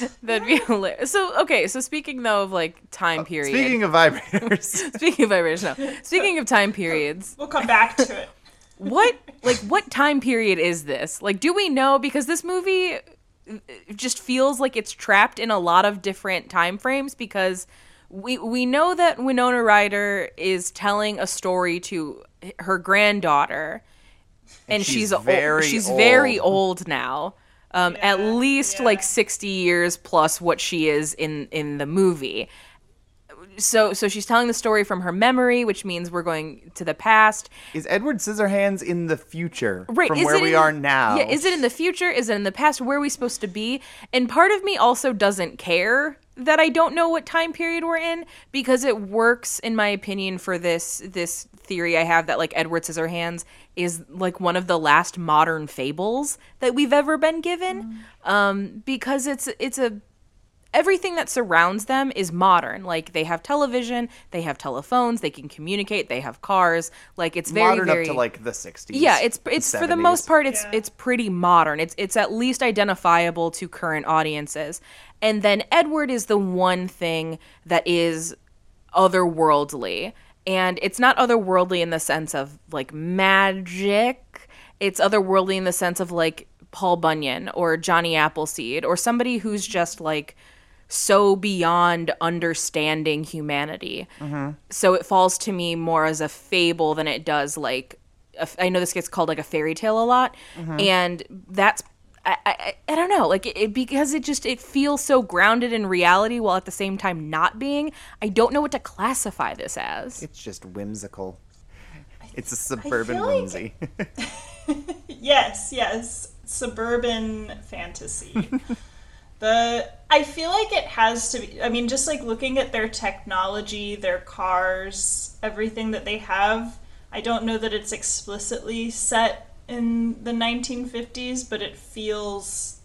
not? That'd be hilarious. So okay, so speaking though of like time period. Speaking of vibrators, speaking of vibrators, no. Speaking of time periods, We'll come back to it. what like what time period is this? Like, do we know? Because this movie uh, just feels like it's trapped in a lot of different time frames because we we know that Winona Ryder is telling a story to her granddaughter, and, she's she's o- very she's very old. old now. Um, at least like sixty years plus what she is in in the movie so so she's telling the story from her memory, which means we're going to the past. is Edward Scissorhands in the future Right, from is where it we in- are now? Yeah, is it in the future? Is it in the past? Where are we supposed to be? And part of me also doesn't care that I don't know what time period we're in because it works, in my opinion, for this this theory I have that like Edward Scissorhands is like one of the last modern fables that we've ever been given, um, because it's it's a everything that surrounds them is modern. Like they have television, they have telephones, they can communicate, they have cars. Like it's very modern very up to like the 60s. yeah, it's it's for the most part it's it's pretty modern. It's it's at least identifiable to current audiences. And then Edward is the one thing that is otherworldly. And it's not otherworldly in the sense of like magic. It's otherworldly in the sense of like Paul Bunyan or Johnny Appleseed or somebody who's just like so beyond understanding humanity. Mhm. So it falls to me more as a fable than it does like a f- I know this gets called like a fairy tale a lot, Mhm. and that's I, I, I don't know like it, it because it just it feels so grounded in reality while at the same time not being. I don't know what to classify this as. It's just whimsical. It's a suburban feel like- whimsy. yes, yes, suburban fantasy. the I feel like it has to be. I mean, just like looking at their technology, their cars, everything that they have. I don't know that it's explicitly set in the 1950s, but it feels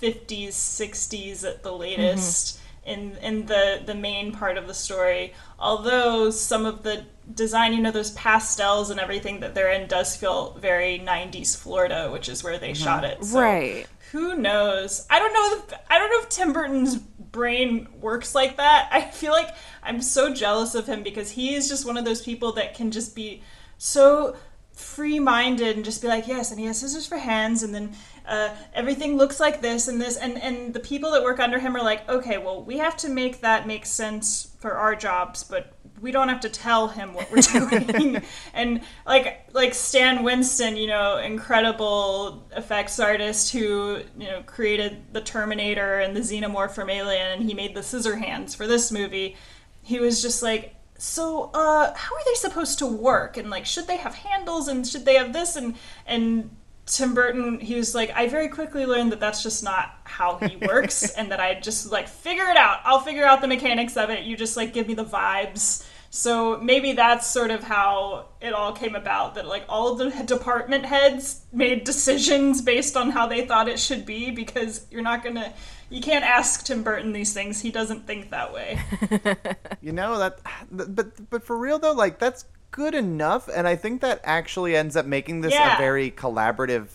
50s, 60s at the latest mm-hmm. in in the the main part of the story. Although some of the design, you know, those pastels and everything that they're in does feel very 90s Florida, which is where they mm-hmm. shot it. So Right. Who knows? I don't know. If, I don't know if Tim Burton's brain works like that. I feel like I'm so jealous of him because he is just one of those people that can just be so free minded and just be like, yes, and he has scissors for hands, and then uh, everything looks like this and this, and and the people that work under him are like, okay, well, we have to make that make sense for our jobs, but we don't have to tell him what we're doing. and like like Stan Winston, you know, incredible effects artist who you know created the Terminator and the Xenomorph from Alien, and he made the scissor hands for this movie. He was just like, so uh, how are they supposed to work? And like, should they have handles? And should they have this? And and Tim Burton, he was like, I very quickly learned that that's just not how he works, and that I just like figure it out. I'll figure out the mechanics of it. You just like give me the vibes. So maybe that's sort of how it all came about. That like all of the department heads made decisions based on how they thought it should be, because you're not gonna, you can't ask Tim Burton these things. He doesn't think that way. You know that, but but for real though, like that's good enough, and I think that actually ends up making this Yeah. a very collaborative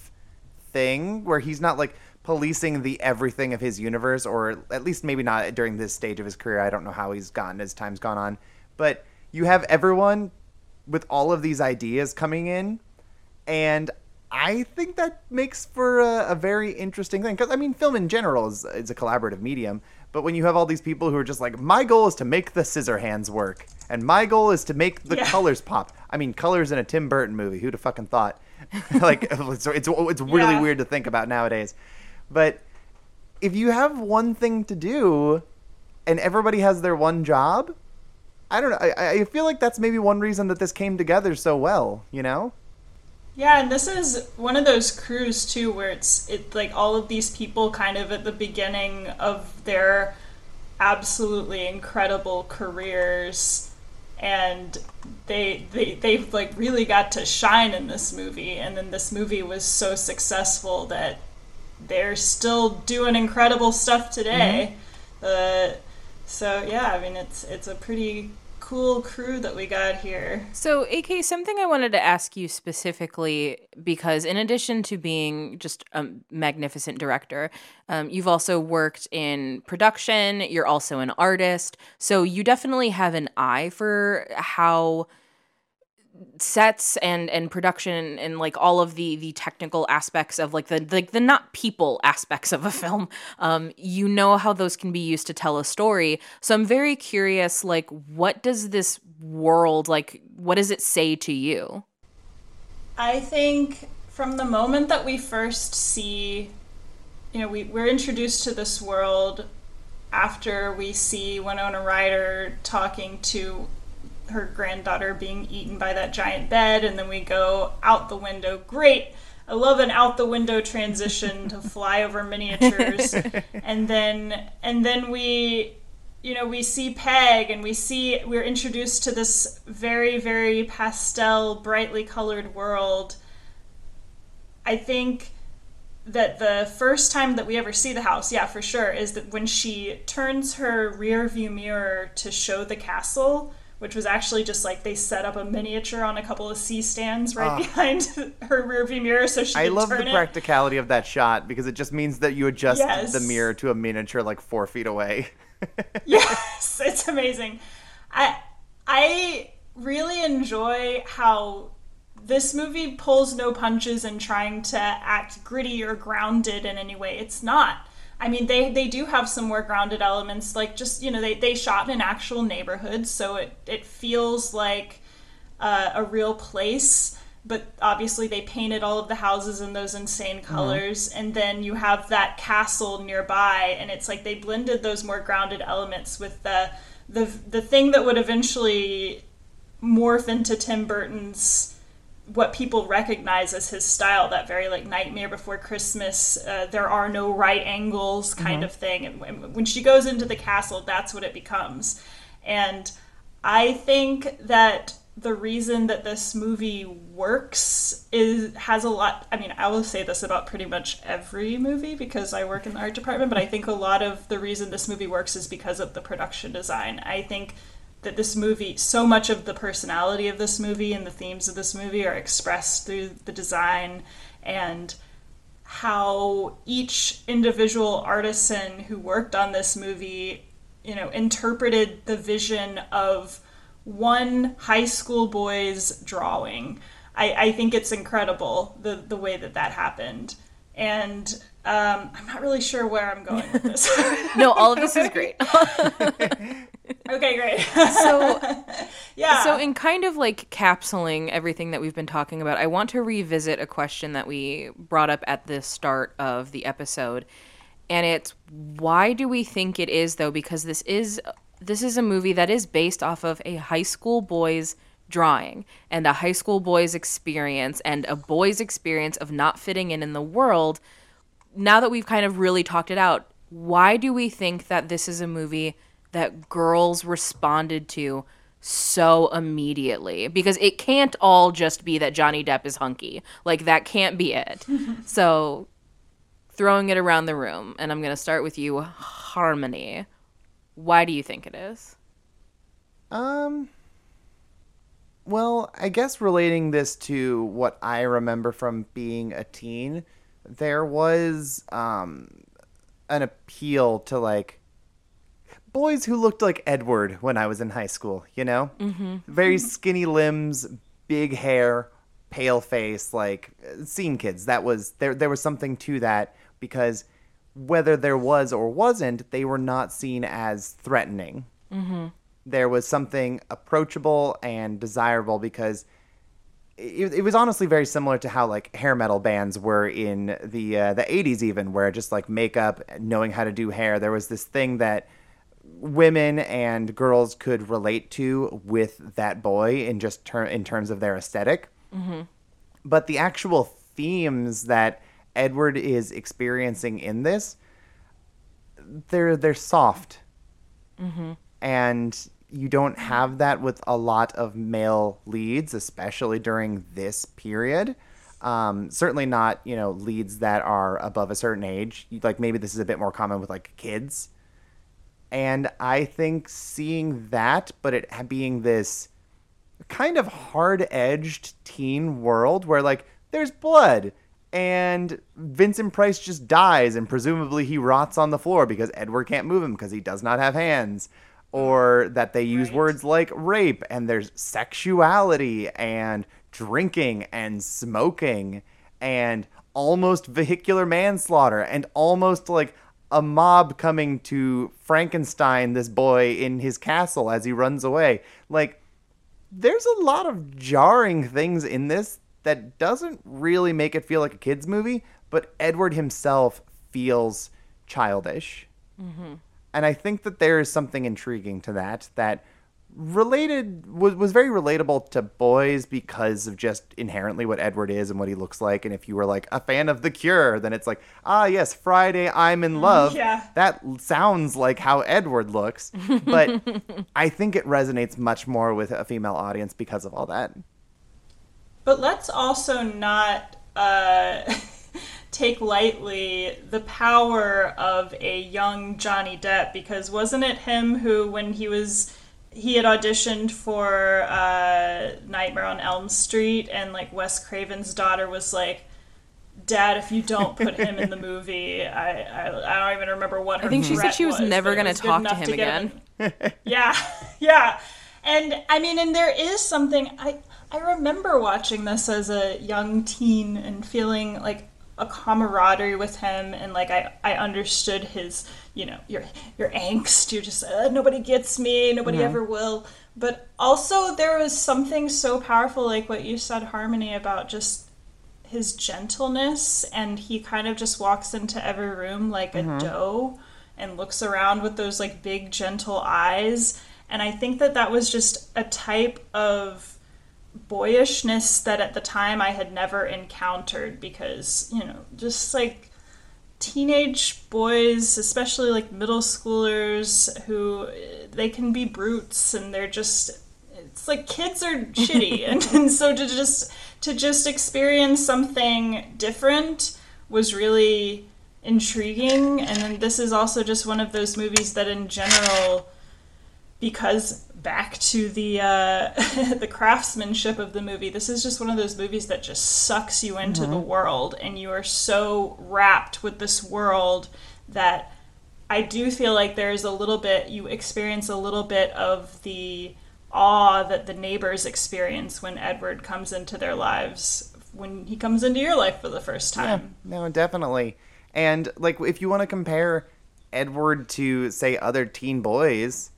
thing where he's not like policing the everything of his universe, or at least maybe not during this stage of his career. I don't know how he's gotten as time's gone on, but you have everyone with all of these ideas coming in, and I think that makes for a, a very interesting thing. Because I mean, film in general is is a collaborative medium, but when you have all these people who are just like, my goal is to make the scissor hands work, and my goal is to make the Yeah. colors pop. I mean, colors in a Tim Burton movie. Who'd have fucking thought? like, it's it's, it's really Yeah. weird to think about nowadays. But if you have one thing to do, and everybody has their one job, I don't know. I, I feel like that's maybe one reason that this came together so well. You know? Yeah, and this is one of those crews too where it's it like all of these people kind of at the beginning of their absolutely incredible careers and they they they've like really got to shine in this movie and then this movie was so successful that they're still doing incredible stuff today. Uh, so yeah, I mean it's it's a pretty cool crew that we got here. So, AK, something I wanted to ask you specifically because, in addition to being just a magnificent director, um, you've also worked in production. You're also an artist, so you definitely have an eye for how sets and and production and like all of the the technical aspects of like the like the not people aspects of a film um you know how those can be used to tell a story. So i'm very curious like what does this world like what does it say to you? I think from the moment that we first see, you know, we, we're introduced to this world after we see Winona Ryder talking to her granddaughter being eaten by that giant bed, and then we go out the window. Great. I love an out the window transition to fly over miniatures. and then and then we you know, we see Peg and we see we're introduced to this very, very pastel, brightly colored world. I think that the first time that we ever see the house, yeah, for sure, is that when she turns her rear view mirror to show the castle, which was actually just like they set up a miniature on a couple of C stands right Ah. behind her rear view mirror so she I love the it. practicality of that shot because it just means that you adjust Yes. the mirror to a miniature like four feet away. yes, it's amazing. I I really enjoy how this movie pulls no punches in trying to act gritty or grounded in any way. It's not. I mean, they, they do have some more grounded elements, like just, you know, they, they shot in an actual neighborhood, so it, it feels like uh, a real place. But obviously, they painted all of the houses in those insane colors, and then you have that castle nearby, and it's like they blended those more grounded elements with the the the thing that would eventually morph into Tim Burton's what people recognize as his style that very like nightmare before christmas uh, there are no right angles kind Mhm. of thing. And when- when she goes into the castle that's what it becomes. And i think that the reason that this movie works is has a lot i mean i will say this about pretty much every movie because i work in the art department but i think a lot of the reason this movie works is because of the production design. I think that this movie so much of the personality of this movie and the themes of this movie are expressed through the design and how each individual artisan who worked on this movie you know interpreted the vision of one high school boy's drawing. I, I think it's incredible the, the way that that happened. And um, i'm not really sure where i'm going with this. No, all of this is great. okay great. So yeah. so in kind of like capsuling everything that we've been talking about i want to revisit a question that we brought up at the start of the episode. And it's why do we think it is though? Because this is this is a movie that is based off of a high school boy's drawing and a high school boy's experience and a boy's experience of not fitting in in the world. Now that we've kind of really talked it out, why do we think that this is a movie that girls responded to so immediately? Because it can't all just be that Johnny Depp is hunky. Like, that can't be it. so, throwing it around the room, and I'm going to start with you, Harmony. Why do you think it is? Um. Well, I guess relating this to what I remember from being a teen, there was um an appeal to like boys who looked like Edward when I was in high school, you know? Mhm. Very skinny limbs, big hair, pale face, like scene kids. That was there there was something to that because whether there was or wasn't, they were not seen as threatening Mm-hmm. there was something approachable and desirable because it, it was honestly very similar to how like hair metal bands were in the uh, the 80s even where just like makeup knowing how to do hair there was this thing that women and girls could relate to with that boy in just ter- in terms of their aesthetic Mm-hmm. but the actual themes that Edward is experiencing in this they're they're soft Mm-hmm. and you don't have that with a lot of male leads, especially during this period. Um, certainly not, you know, leads that are above a certain age. Like maybe this is a bit more common with like kids. And I think seeing that, but it being this kind of hard-edged teen world where like there's blood and Vincent Price just dies and presumably he rots on the floor because Edward can't move him because he does not have hands. Or mm, that they use words like rape and there's sexuality and drinking and smoking and almost vehicular manslaughter and almost like a mob coming to Frankenstein this boy in his castle as he runs away like there's a lot of jarring things in this that doesn't really make it feel like a kids movie, but Edward himself feels childish. Mm-hmm. And I think that there is something intriguing to that that related was, was very relatable to boys because of just inherently what Edward is and what he looks like. And if you were like a fan of The Cure, then it's like, ah, yes, Friday, I'm in love. Yeah. That sounds like how Edward looks. But I think it resonates much more with a female audience because of all that. But let's also not uh, take lightly the power of a young Johnny Depp because wasn't it him who, when he was he had auditioned for uh, Nightmare on Elm Street, and like Wes Craven's daughter was like, "Dad, if you don't put him in the movie, I I, I don't even remember what her I think she said she was never gonna talk to him get again. yeah, yeah. And I mean, and there is something I I remember watching this as a young teen and feeling like a camaraderie with him and like I, I understood his you know your your angst you're just uh, nobody gets me nobody Mhm. ever will but also there was something so powerful like what you said harmony about just his gentleness and he kind of just walks into every room like a Mhm. doe and looks around with those like big gentle eyes and i think that that was just a type of boyishness that at the time I had never encountered because, you know, just like teenage boys, especially like middle schoolers who they can be brutes and they're just it's like kids are shitty. And, and so to just to just experience something different was really intriguing. And then this is also just one of those movies that in general because back to the uh, the craftsmanship of the movie, this is just one of those movies that just sucks you into the Mhm. world, and you are so wrapped with this world that I do feel like there's a little bit you experience a little bit of the awe that the neighbors experience when Edward comes into their lives when he comes into your life for the first time. Yeah, no, definitely. And like, if you want to compare Edward to say other teen boys,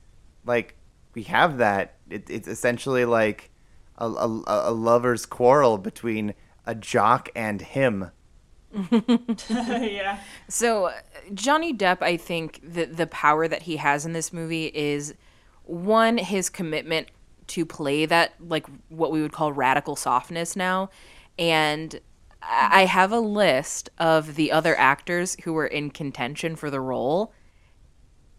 like we have that. It, it's essentially like a, a, a lover's quarrel between a jock and him. yeah. So uh, Johnny Depp, I think the the power that he has in this movie is one his commitment to play that like what we would call radical softness now, and I I have a list of the other actors who were in contention for the role.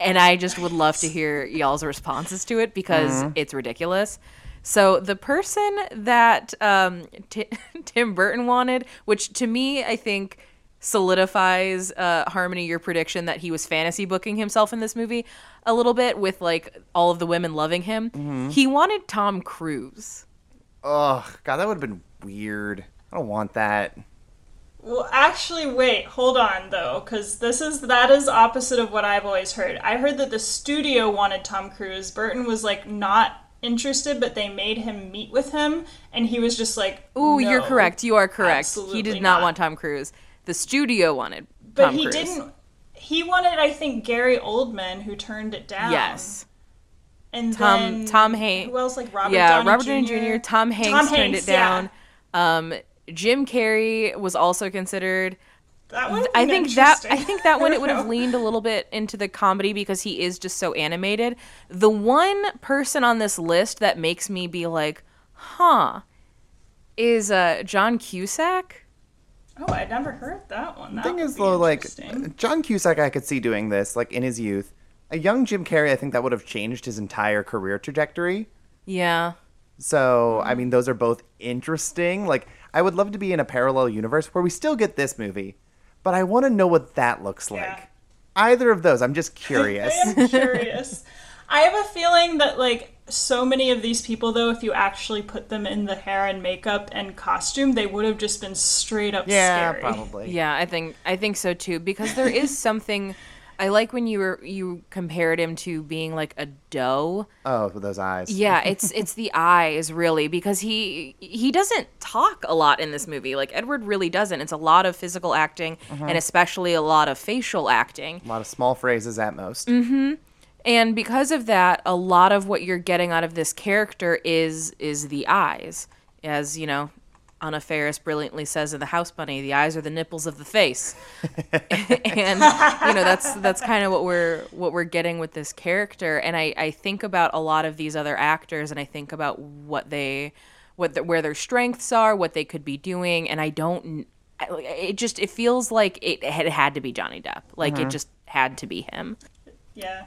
And I just would love to hear y'all's responses to it because Mhm. it's ridiculous. So the person that um, Ti- Tim Burton wanted, which to me I think solidifies uh, Harmony your prediction that he was fantasy booking himself in this movie a little bit with like all of the women loving him. Mhm. He wanted Tom Cruise. Oh God, that would have been weird. I don't want that. Well, actually, wait, hold on though, because this is that is opposite of what I've always heard. I heard that the studio wanted Tom Cruise. Burton was like not interested, but they made him meet with him, and he was just like, Ooh, you're correct. You are correct. he did not, want Tom Cruise. The studio wanted But Tom he Cruise. didn't. He wanted, I think, Gary Oldman, who turned it down. Yes. And Tom then Tom Hanks. Who else? Like Robert yeah, Downey Robert Jr. Downey Jr. Tom Hanks Tom turned it down. Um, Jim Carrey was also considered. That would I think that I think that one it would have leaned a little bit into the comedy because he is just so animated. The one person on this list that makes me be like, "Huh," is uh, John Cusack. Oh, I never heard that one. The That thing is, though, like. John Cusack, I could see doing this, like in his youth. A young Jim Carrey, I think that would have changed his entire career trajectory. Yeah. So, I mean, those are both interesting. Like, I would love to be in a parallel universe where we still get this movie, but I want to know what that looks like. Either of those, I'm just curious. I am curious. I have a feeling that like so many of these people though, if you actually put them in the hair and makeup and costume, they would have just been straight up yeah, scary. Probably. Yeah, I think I think so too because there is something I like when you were you compared him to being like a doe. Oh, with those eyes. Yeah, it's it's the eyes really because he he doesn't talk a lot in this movie. Like Edward really doesn't. It's a lot of physical acting Mhm. and especially a lot of facial acting. a lot of small phrases at most. Mm-hmm. And because of that, a lot of what you're getting out of this character is is the eyes. As, you know, Anna Faris brilliantly says in The House Bunny, the eyes are the nipples of the face. and you know, that's that's kind of what we're what we're getting with this character and I I think about a lot of these other actors and I think about what they what the, where their strengths are, what they could be doing and I don't it just it feels like it had had to be Johnny Depp. Like it Mhm. just had to be him. Yeah.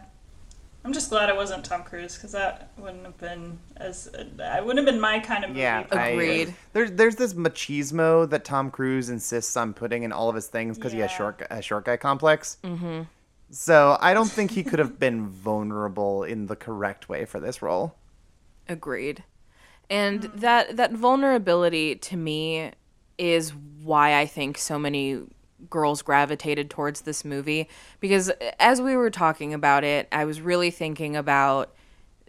I'm just glad it wasn't Tom Cruise because that wouldn't have been as I wouldn't have been my kind of movie. Yeah, but- I- there's there's this machismo that Tom Cruise insists on putting in all of his things because he has short a short guy complex. Mm-hmm. So I don't think he could have been vulnerable in the correct way for this role. Agreed. And that that vulnerability to me is why I think so many girls gravitated towards this movie. Because uh, as we were talking about it, I was really thinking about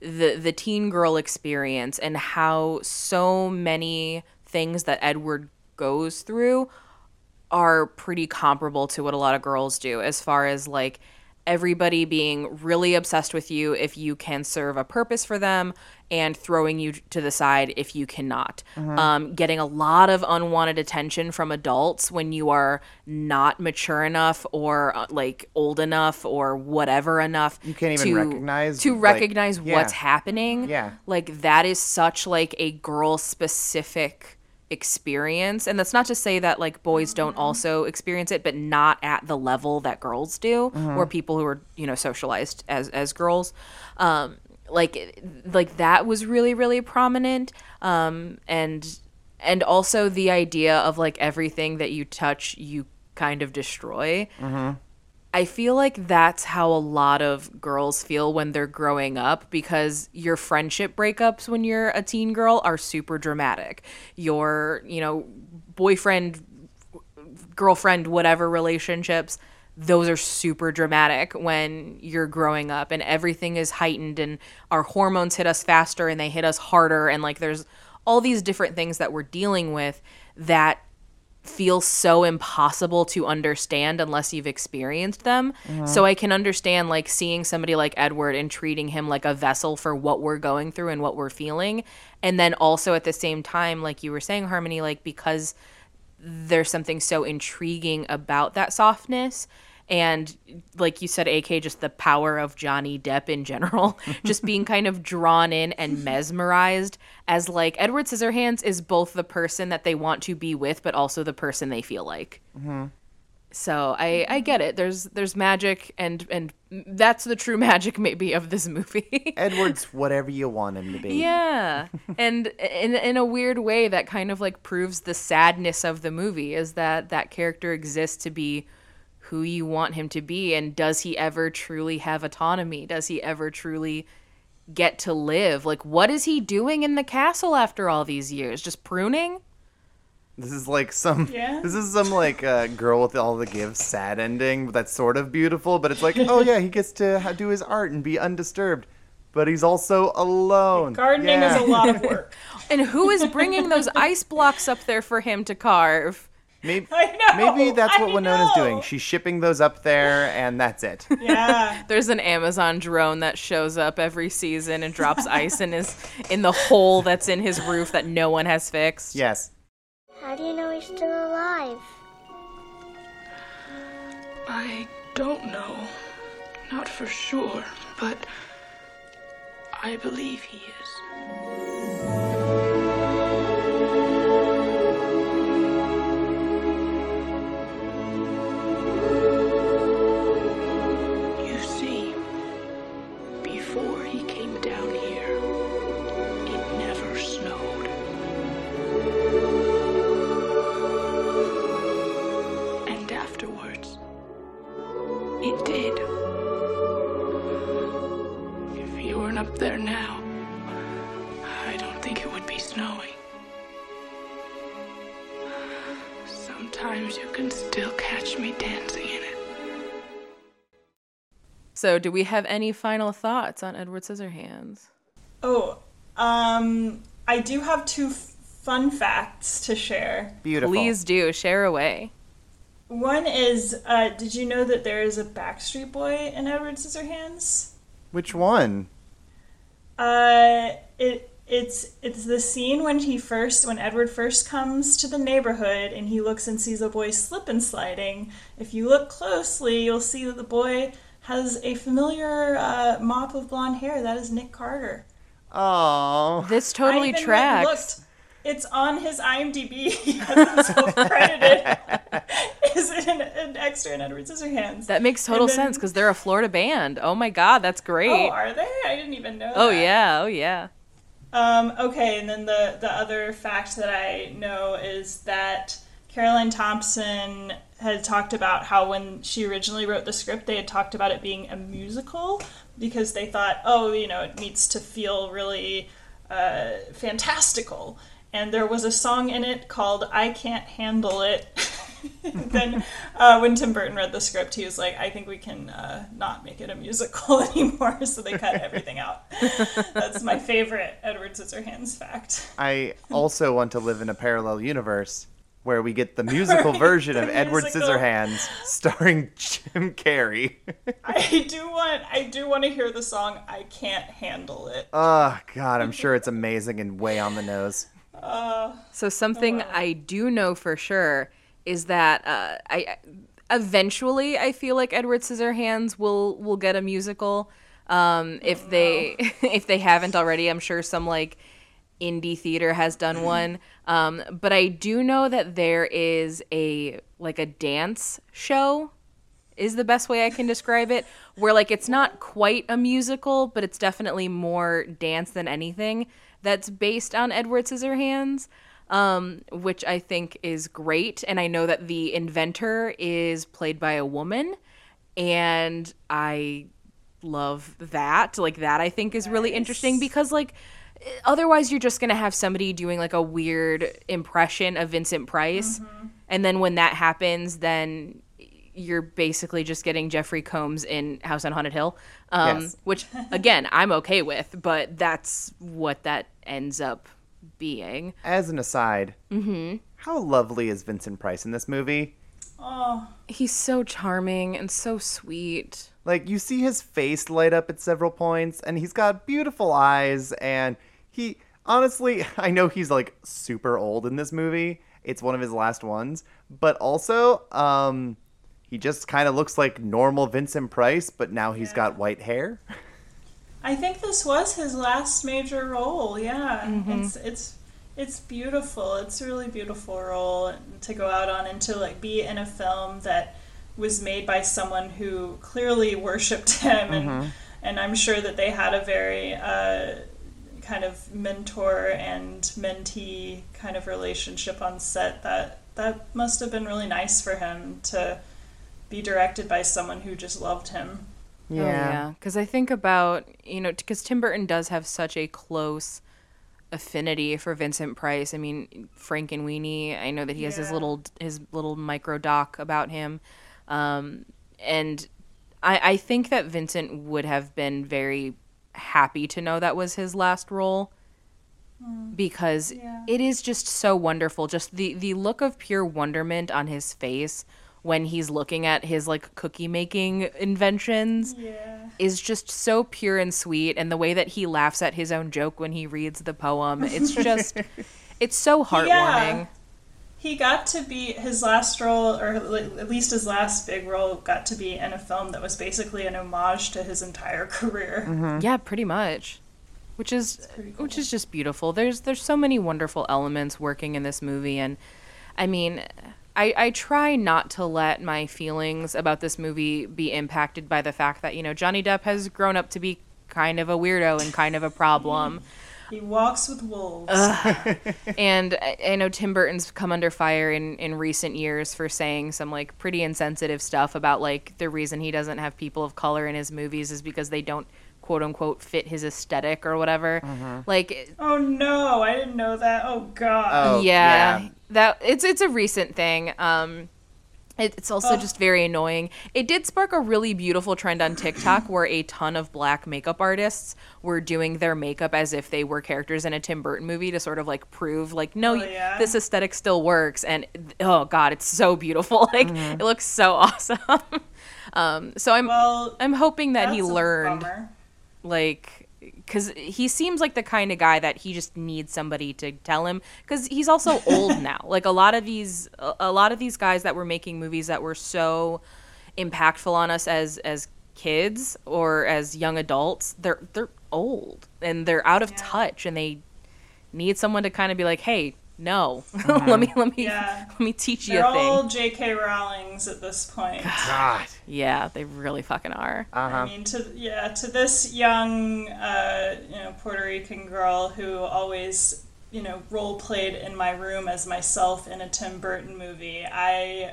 the the teen girl experience and how so many things that Edward goes through are pretty comparable to what a lot of girls do as far as like everybody being really obsessed with you if you can serve a purpose for them and throwing you to the side if you cannot. Mhm. Um, getting a lot of unwanted attention from adults when you are not mature enough or uh, like old enough or whatever enough. You can't even to, recognize, to like- recognize what's yeah. happening. Yeah. Like that is such like a girl specific experience and that's not to say that like boys don't also experience it but not at the level that girls do Mhm. or people who are you know socialized as as girls um like like that was really really prominent um and and also the idea of like everything that you touch you kind of destroy Mm-hmm. I feel like that's how a lot of girls feel when they're growing up because your friendship breakups when you're a teen girl are super dramatic. Your, you know, boyfriend, girlfriend, whatever relationships, those are super dramatic when you're growing up and everything is heightened and our hormones hit us faster and they hit us harder and like there's all these different things that we're dealing with that feel so impossible to understand unless you've experienced them. Mhm. So I can understand like seeing somebody like Edward and treating him like a vessel for what we're going through and what we're feeling. And then also at the same time, like you were saying, Harmony, like because there's something so intriguing about that softness. And like you said, AK, just the power of Johnny Depp in general, just being kind of drawn in and mesmerized as like Edward Scissorhands is both the person that they want to be with, but also the person they feel like. Mm-hmm. So I I get it. There's there's magic and and that's the true magic maybe of this movie. Edward's whatever you want him to be. Yeah. and in in a weird way that kind of like proves the sadness of the movie is that that character exists to be who you want him to be and does he ever truly have autonomy? Does he ever truly get to live? Like what is he doing in the castle after all these years? Just pruning? This is like some. Yeah. This is some like uh, girl with all the gifts sad ending that's sort of beautiful, but it's like, oh yeah, he gets to do his art and be undisturbed, but he's also alone. Gardening Yeah. is a lot of work. And who is bringing those ice blocks up there for him to carve? Maybe, know. maybe that's what I Winona's know. doing. She's shipping those up there, and that's it. Yeah. There's an Amazon drone that shows up every season and drops ice in his in the hole that's in his roof that no one has fixed. Yes. How do you know he's still alive? I don't know. Not for sure, but I believe he is. So, do we have any final thoughts on Edward Scissorhands? Oh, um, I do have two f- fun facts to share. Beautiful. Please do share away. One is, uh, did you know that there is a Backstreet Boy in Edward Scissorhands? Which one? Uh, it it's it's the scene when he first when Edward first comes to the neighborhood and he looks and sees a boy slip and sliding. If you look closely, you'll see that the boy has a familiar uh, mop of blonde hair. That is Nick Carter. Oh. This I totally even went tracks. looked. It's on his IMDb. He has himself credited as an, an extra in Edward Scissorhands. That makes total then- sense because they're a Florida band. Oh my god, that's great. Oh, are they? I didn't even know. Oh that. yeah, oh yeah. Um, okay, and then the the other fact that I know is that Caroline Thompson had talked about how when she originally wrote the script, they had talked about it being a musical because they thought, oh, you know, it needs to feel really uh, fantastical. And there was a song in it called "I Can't Handle It." then uh, when Tim Burton read the script, he was like, "I think we can uh, not make it a musical anymore," so they cut everything out. That's my favorite Edward Scissorhands fact. I also want to live in a parallel universe where we get the musical Right, version the of Edward. Scissorhands starring Jim Carrey. I do want I do want to hear the song I can't handle it. oh god, I'm sure it's amazing and way on the nose. Uh, So something I do know for sure is that uh, I eventually I feel like Edward Scissorhands will will get a musical. Um, if they if they haven't already, I'm sure some like indie theater has done one. Um, but I do know that there is a like a dance show is the best way I can describe it. Where like it's not quite a musical, but it's definitely more dance than anything. That's based on Edward Scissorhands, um, which I think is great. And I know that the inventor is played by a woman, and I love that. Like that, I think is really interesting because like otherwise you're just gonna have somebody doing like a weird impression of Vincent Price, and then when that happens, then you're basically just getting Jeffrey Combs in House on Haunted Hill, um, Yes. which again I'm okay with, but that's what that ends up being. As an aside, Mm-hmm. how lovely is Vincent Price in this movie? oh, He's so charming and so sweet. Like you see his face light up at several points and he's got beautiful eyes and he honestly, I know he's like super old in this movie. It's one of his last ones, but also um he just kind of looks like normal Vincent Price, but now he's got white hair. I think this was his last major role. Yeah, Mm-hmm. it's it's it's beautiful. It's a really beautiful role to go out on and to like be in a film that was made by someone who clearly worshipped him and Mm-hmm. and I'm sure that they had a very uh, kind of mentor and mentee kind of relationship on set that that must have been really nice for him to be directed by someone who just loved him. Oh, yeah. Because I think about, you know, because Tim Burton does have such a close affinity for Vincent Price. I mean, Frankenweenie, I know that he has his little his little micro doc about him. Um, and I, I think that Vincent would have been very happy to know that was his last role hmm. because it is just so wonderful. Just the the look of pure wonderment on his face when he's looking at his like cookie making inventions Yeah. is just so pure and sweet. And the way that he laughs at his own joke when he reads the poem it's just it's so heartwarming. Yeah. He got to be his last role, or at least his last big role, got to be in a film that was basically an homage to his entire career. Mm-hmm. Yeah, pretty much. Which is which is just beautiful. There's there's so many wonderful elements working in this movie and I mean I, I try not to let my feelings about this movie be impacted by the fact that, you know, Johnny Depp has grown up to be kind of a weirdo and kind of a problem. He walks with wolves. and I, I know Tim Burton's come under fire in, in recent years for saying some like pretty insensitive stuff about like the reason he doesn't have people of color in his movies is because they don't quote unquote fit his aesthetic or whatever. Like Oh no, I didn't know that. Oh god. yeah, that it's it's a recent thing. Um, it, it's also just very annoying. It did spark a really beautiful trend on TikTok where a ton of black makeup artists were doing their makeup as if they were characters in a Tim Burton movie to sort of like prove like no, Oh, yeah? this aesthetic still works. And oh god, it's so beautiful. Like Mm-hmm. it looks so awesome. um, so I'm I'm hoping that he learned like because he seems like the kind of guy that he just needs somebody to tell him because he's also old now. Like a lot of these a, a lot of these guys that were making movies that were so impactful on us as as kids or as young adults they're they're old and they're out of touch and they need someone to kind of be like hey no let me let me Yeah. let me teach you They're a thing all J.K. Rowlings at this point. God. yeah they really fucking are I mean, to yeah, to this young, uh, you know, Puerto Rican girl who always, you know, role played in my room as myself in a Tim Burton movie. I,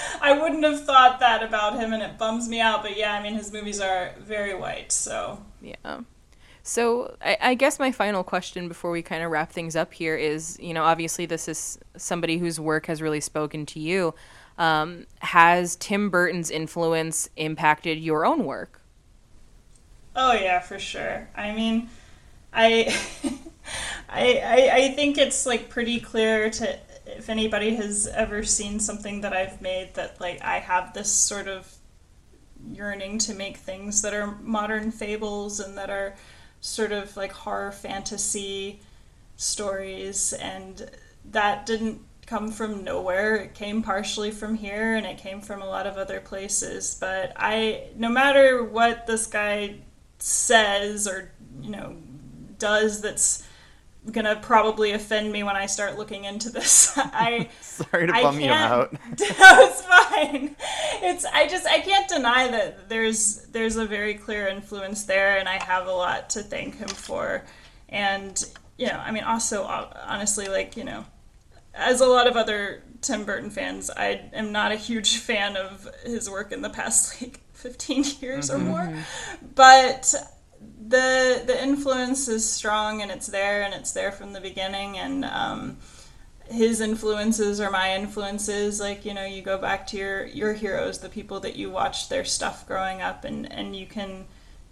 I wouldn't have thought that about him, and it bums me out. But yeah, I mean, his movies are very white, so Yeah. So I, I guess my final question before we kind of wrap things up here is, you know, obviously this is somebody whose work has really spoken to you. Um, has Tim Burton's influence impacted your own work? Oh yeah, for sure. I mean, I, I, I, I think it's like pretty clear to if anybody has ever seen something that I've made that like I have this sort of yearning to make things that are modern fables and that are sort of like horror fantasy stories and that didn't come from nowhere it came partially from here and it came from a lot of other places but i no matter what this guy says or you know does that's gonna probably offend me when I start looking into this. I Sorry to I bum you out. no, it's fine. It's I just I can't deny that there's there's a very clear influence there, and I have a lot to thank him for. And you know, I mean, also uh, honestly, like you know, as a lot of other Tim Burton fans, I am not a huge fan of his work in the past like 15 years or more, but the the influence is strong and it's there and it's there from the beginning and um, his influences or my influences like you know you go back to your your heroes the people that you watched their stuff growing up and and you can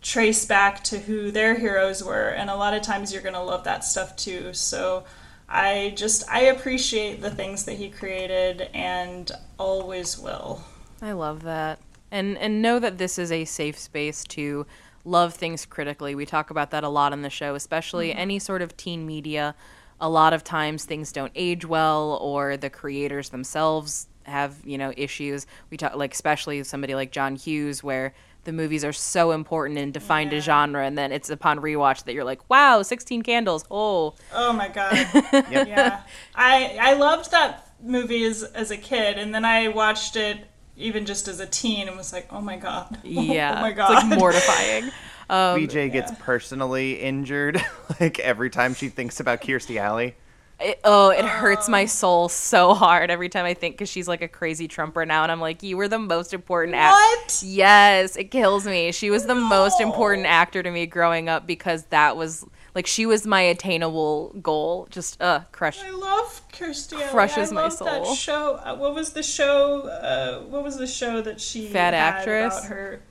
trace back to who their heroes were and a lot of times you're going to love that stuff too so i just i appreciate the things that he created and always will I love that. And and know that this is a safe space to love things critically. We talk about that a lot on the show, especially Mhm. any sort of teen media. A lot of times things don't age well or the creators themselves have, you know, issues. We talk like especially somebody like John Hughes where the movies are so important and defined a genre and then it's upon rewatch that you're like, "Wow, 16 candles." Oh. Oh my god. Yeah. I I loved that movie as as a kid and then I watched it even just as a teen and was like, "Oh my god." Yeah. oh my It's god. like mortifying. Um, BJ gets personally injured like every time she thinks about Kirstie Alley. It, oh, it hurts my soul so hard every time I think because she's like a crazy Trumper now, and I'm like, you were the most important actor. What? Yes, it kills me. She was the most important actor to me growing up because that was like she was my attainable goal. Just uh, crush. I love Kirstie Alley. Crushes I my love That soul. show. Uh, what was the show? Uh, what was the show that she Fat had actress? about her?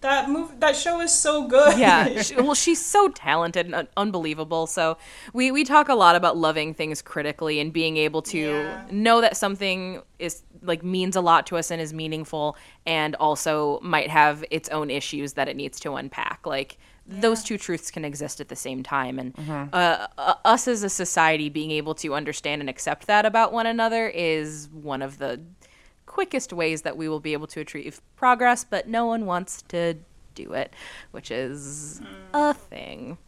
That move. That show is so good. yeah she, well she's so talented and un- unbelievable so we we talk a lot about loving things critically and being able to Yeah. know that something is like means a lot to us and is meaningful and also might have its own issues that it needs to unpack like those two truths can exist at the same time and Mhm. uh, uh, us as a society being able to understand and accept that about one another is one of the quickest ways that we will be able to achieve progress, but no one wants to do it, which is a mm. thing.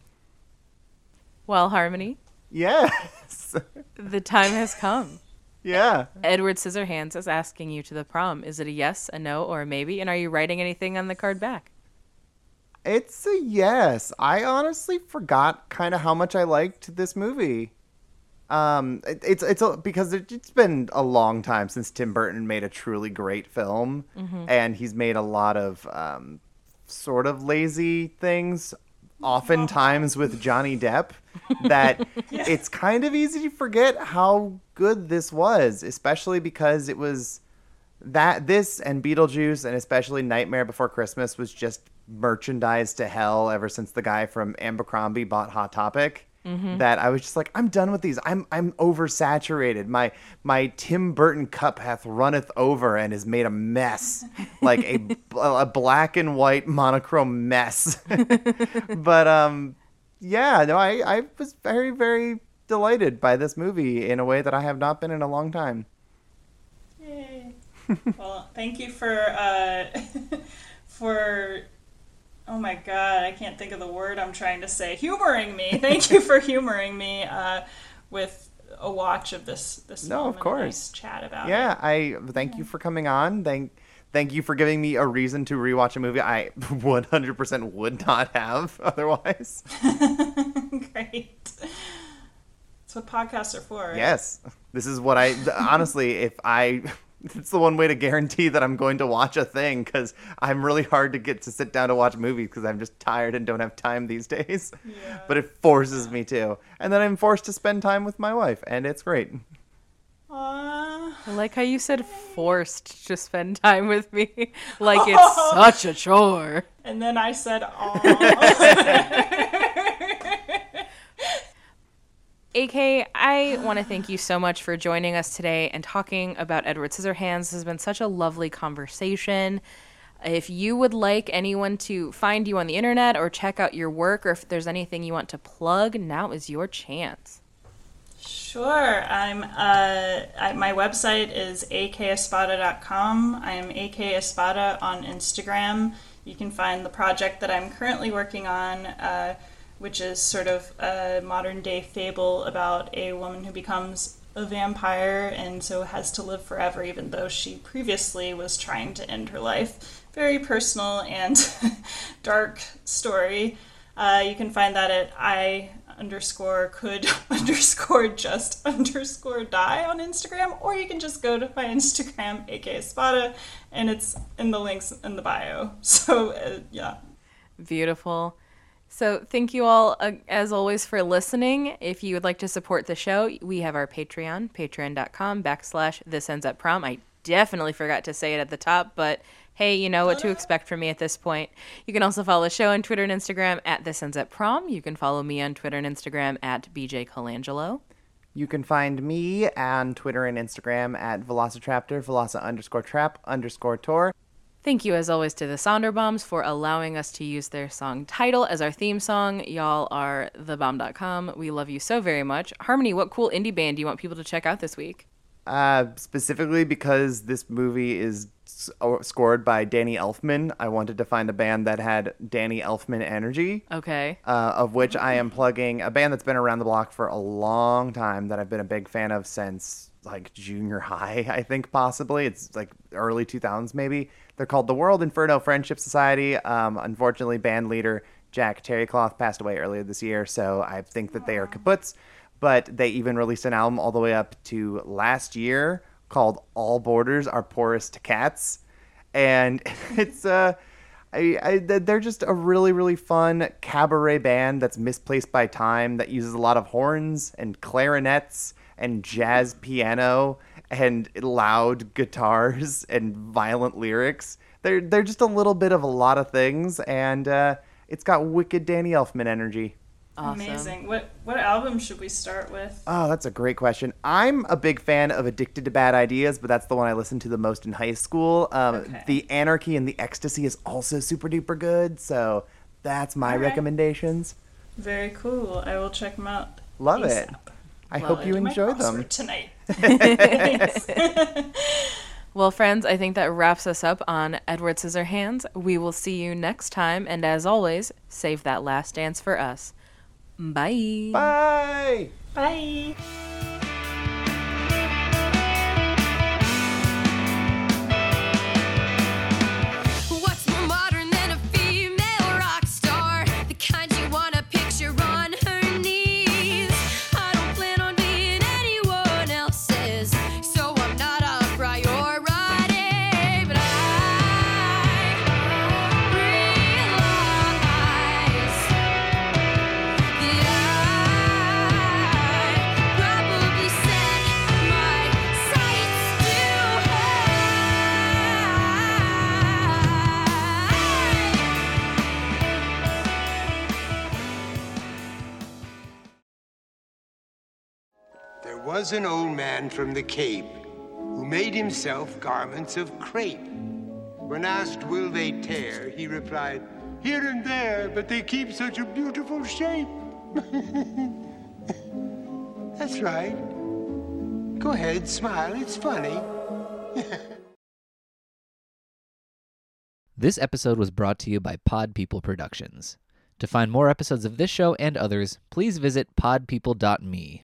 Well, Harmony, Yes. the time has come. Yeah. Edward Scissorhands is asking you to the prom. Is it a yes, a no, or a maybe? And are you writing anything on the card back? It's a yes. I honestly forgot kind of how much I liked this movie. Um, it, it's it's a, because it, it's been a long time since Tim Burton made a truly great film, Mhm. and he's made a lot of um, sort of lazy things, oftentimes with Johnny Depp. That it's kind of easy to forget how good this was, especially because it was that this and Beetlejuice and especially Nightmare Before Christmas was just merchandise to hell ever since the guy from Abercrombie bought Hot Topic. Mhm. That I was just like, I'm done with these. I'm I'm oversaturated. My my Tim Burton cup hath runneth over and has made a mess, like a a black and white monochrome mess. but um, yeah, no, I I was very very delighted by this movie in a way that I have not been in a long time. Yay. well, thank you for uh, for oh my god, I can't think of the word I'm trying to say. Humoring me. Thank you for humoring me uh, with a watch of this this No, of course. chat about yeah, it. I thank you for coming on. Thank thank you for giving me a reason to rewatch a movie I 100% would not have otherwise. Great. That's what podcasts are for. Right? Yes. This is what I honestly if I it's the one way to guarantee that I'm going to watch a thing cuz I'm really hard to get to sit down to watch movies cuz I'm just tired and don't have time these days. But it forces me to. And then I'm forced to spend time with my wife and it's great. I like how you said forced to spend time with me. like it's such a chore. And then I oh. said, "Aw." AK, I want to thank you so much for joining us today and talking about Edward Scissorhands. This has been such a lovely conversation. If you would like anyone to find you on the internet or check out your work, or if there's anything you want to plug, now is your chance. Sure. I'm. Uh, I, my website is akespada.com. I am akespada on Instagram. You can find the project that I'm currently working on, uh, which is sort of a modern day fable about a woman who becomes a vampire and so has to live forever, even though she previously was trying to end her life. Very personal and dark story. Uh, you can find that at I underscore could underscore just underscore die on Instagram, or you can just go to my Instagram, akespada, and it's in the links in the bio. So, uh, yeah. Beautiful. So, thank you all, uh, as always, for listening. If you would like to support the show, we have our Patreon, patreon.com backslash this ends at prom. I definitely forgot to say it at the top, but hey, you know what to expect from me at this point. You can also follow the show on Twitter and Instagram at This Ends at Prom. You can follow me on Twitter and Instagram at BJ Colangelo. You can find me on Twitter and Instagram at Velocitraptor, Veloci underscore trap underscore tour. Thank you, as always, to the Sonderbombs for allowing us to use their song title as our theme song. Y'all are thebomb.com. We love you so very much. Harmony, what cool indie band do you want people to check out this week? Uh, specifically because this movie is scored by Danny Elfman, I wanted to find a band that had Danny Elfman energy. Okay. Uh, of which I am plugging a band that's been around the block for a long time that I've been a big fan of since like junior high, I think possibly. It's like early 2000s maybe. They're called the World Inferno Friendship Society. Um, unfortunately, band leader Jack Terricloth passed away earlier this year, so I think that they are kaputs. But they even released an album all the way up to last year called All Borders Are Porous to Cats. And it's uh I, I, they're just a really, really fun cabaret band that's misplaced by time that uses a lot of horns and clarinets and jazz piano and loud guitars and violent lyrics. They're they're just a little bit of a lot of things, and uh, it's got wicked Danny Elfman energy. Amazing. What what album should we start with? Oh, that's a great question. I'm a big fan of Addicted to Bad Ideas, but that's the one I listened to the most in high school. Um, Okay. The Anarchy and the Ecstasy is also super duper good, so that's my All right. recommendations. Very cool. I will check them out. Love it. I Love hope it. you Do my enjoy them. tonight. Well, friends, I think that wraps us up on Edward Scissorhands. We will see you next time, and as always, save that last dance for us. Bye. Bye. Bye. Was an old man from the Cape who made himself garments of crepe. When asked, will they tear, he replied, here and there, but they keep such a beautiful shape. That's right. Go ahead, smile, it's funny. This episode was brought to you by Pod People Productions. To find more episodes of this show and others, please visit podpeople.me.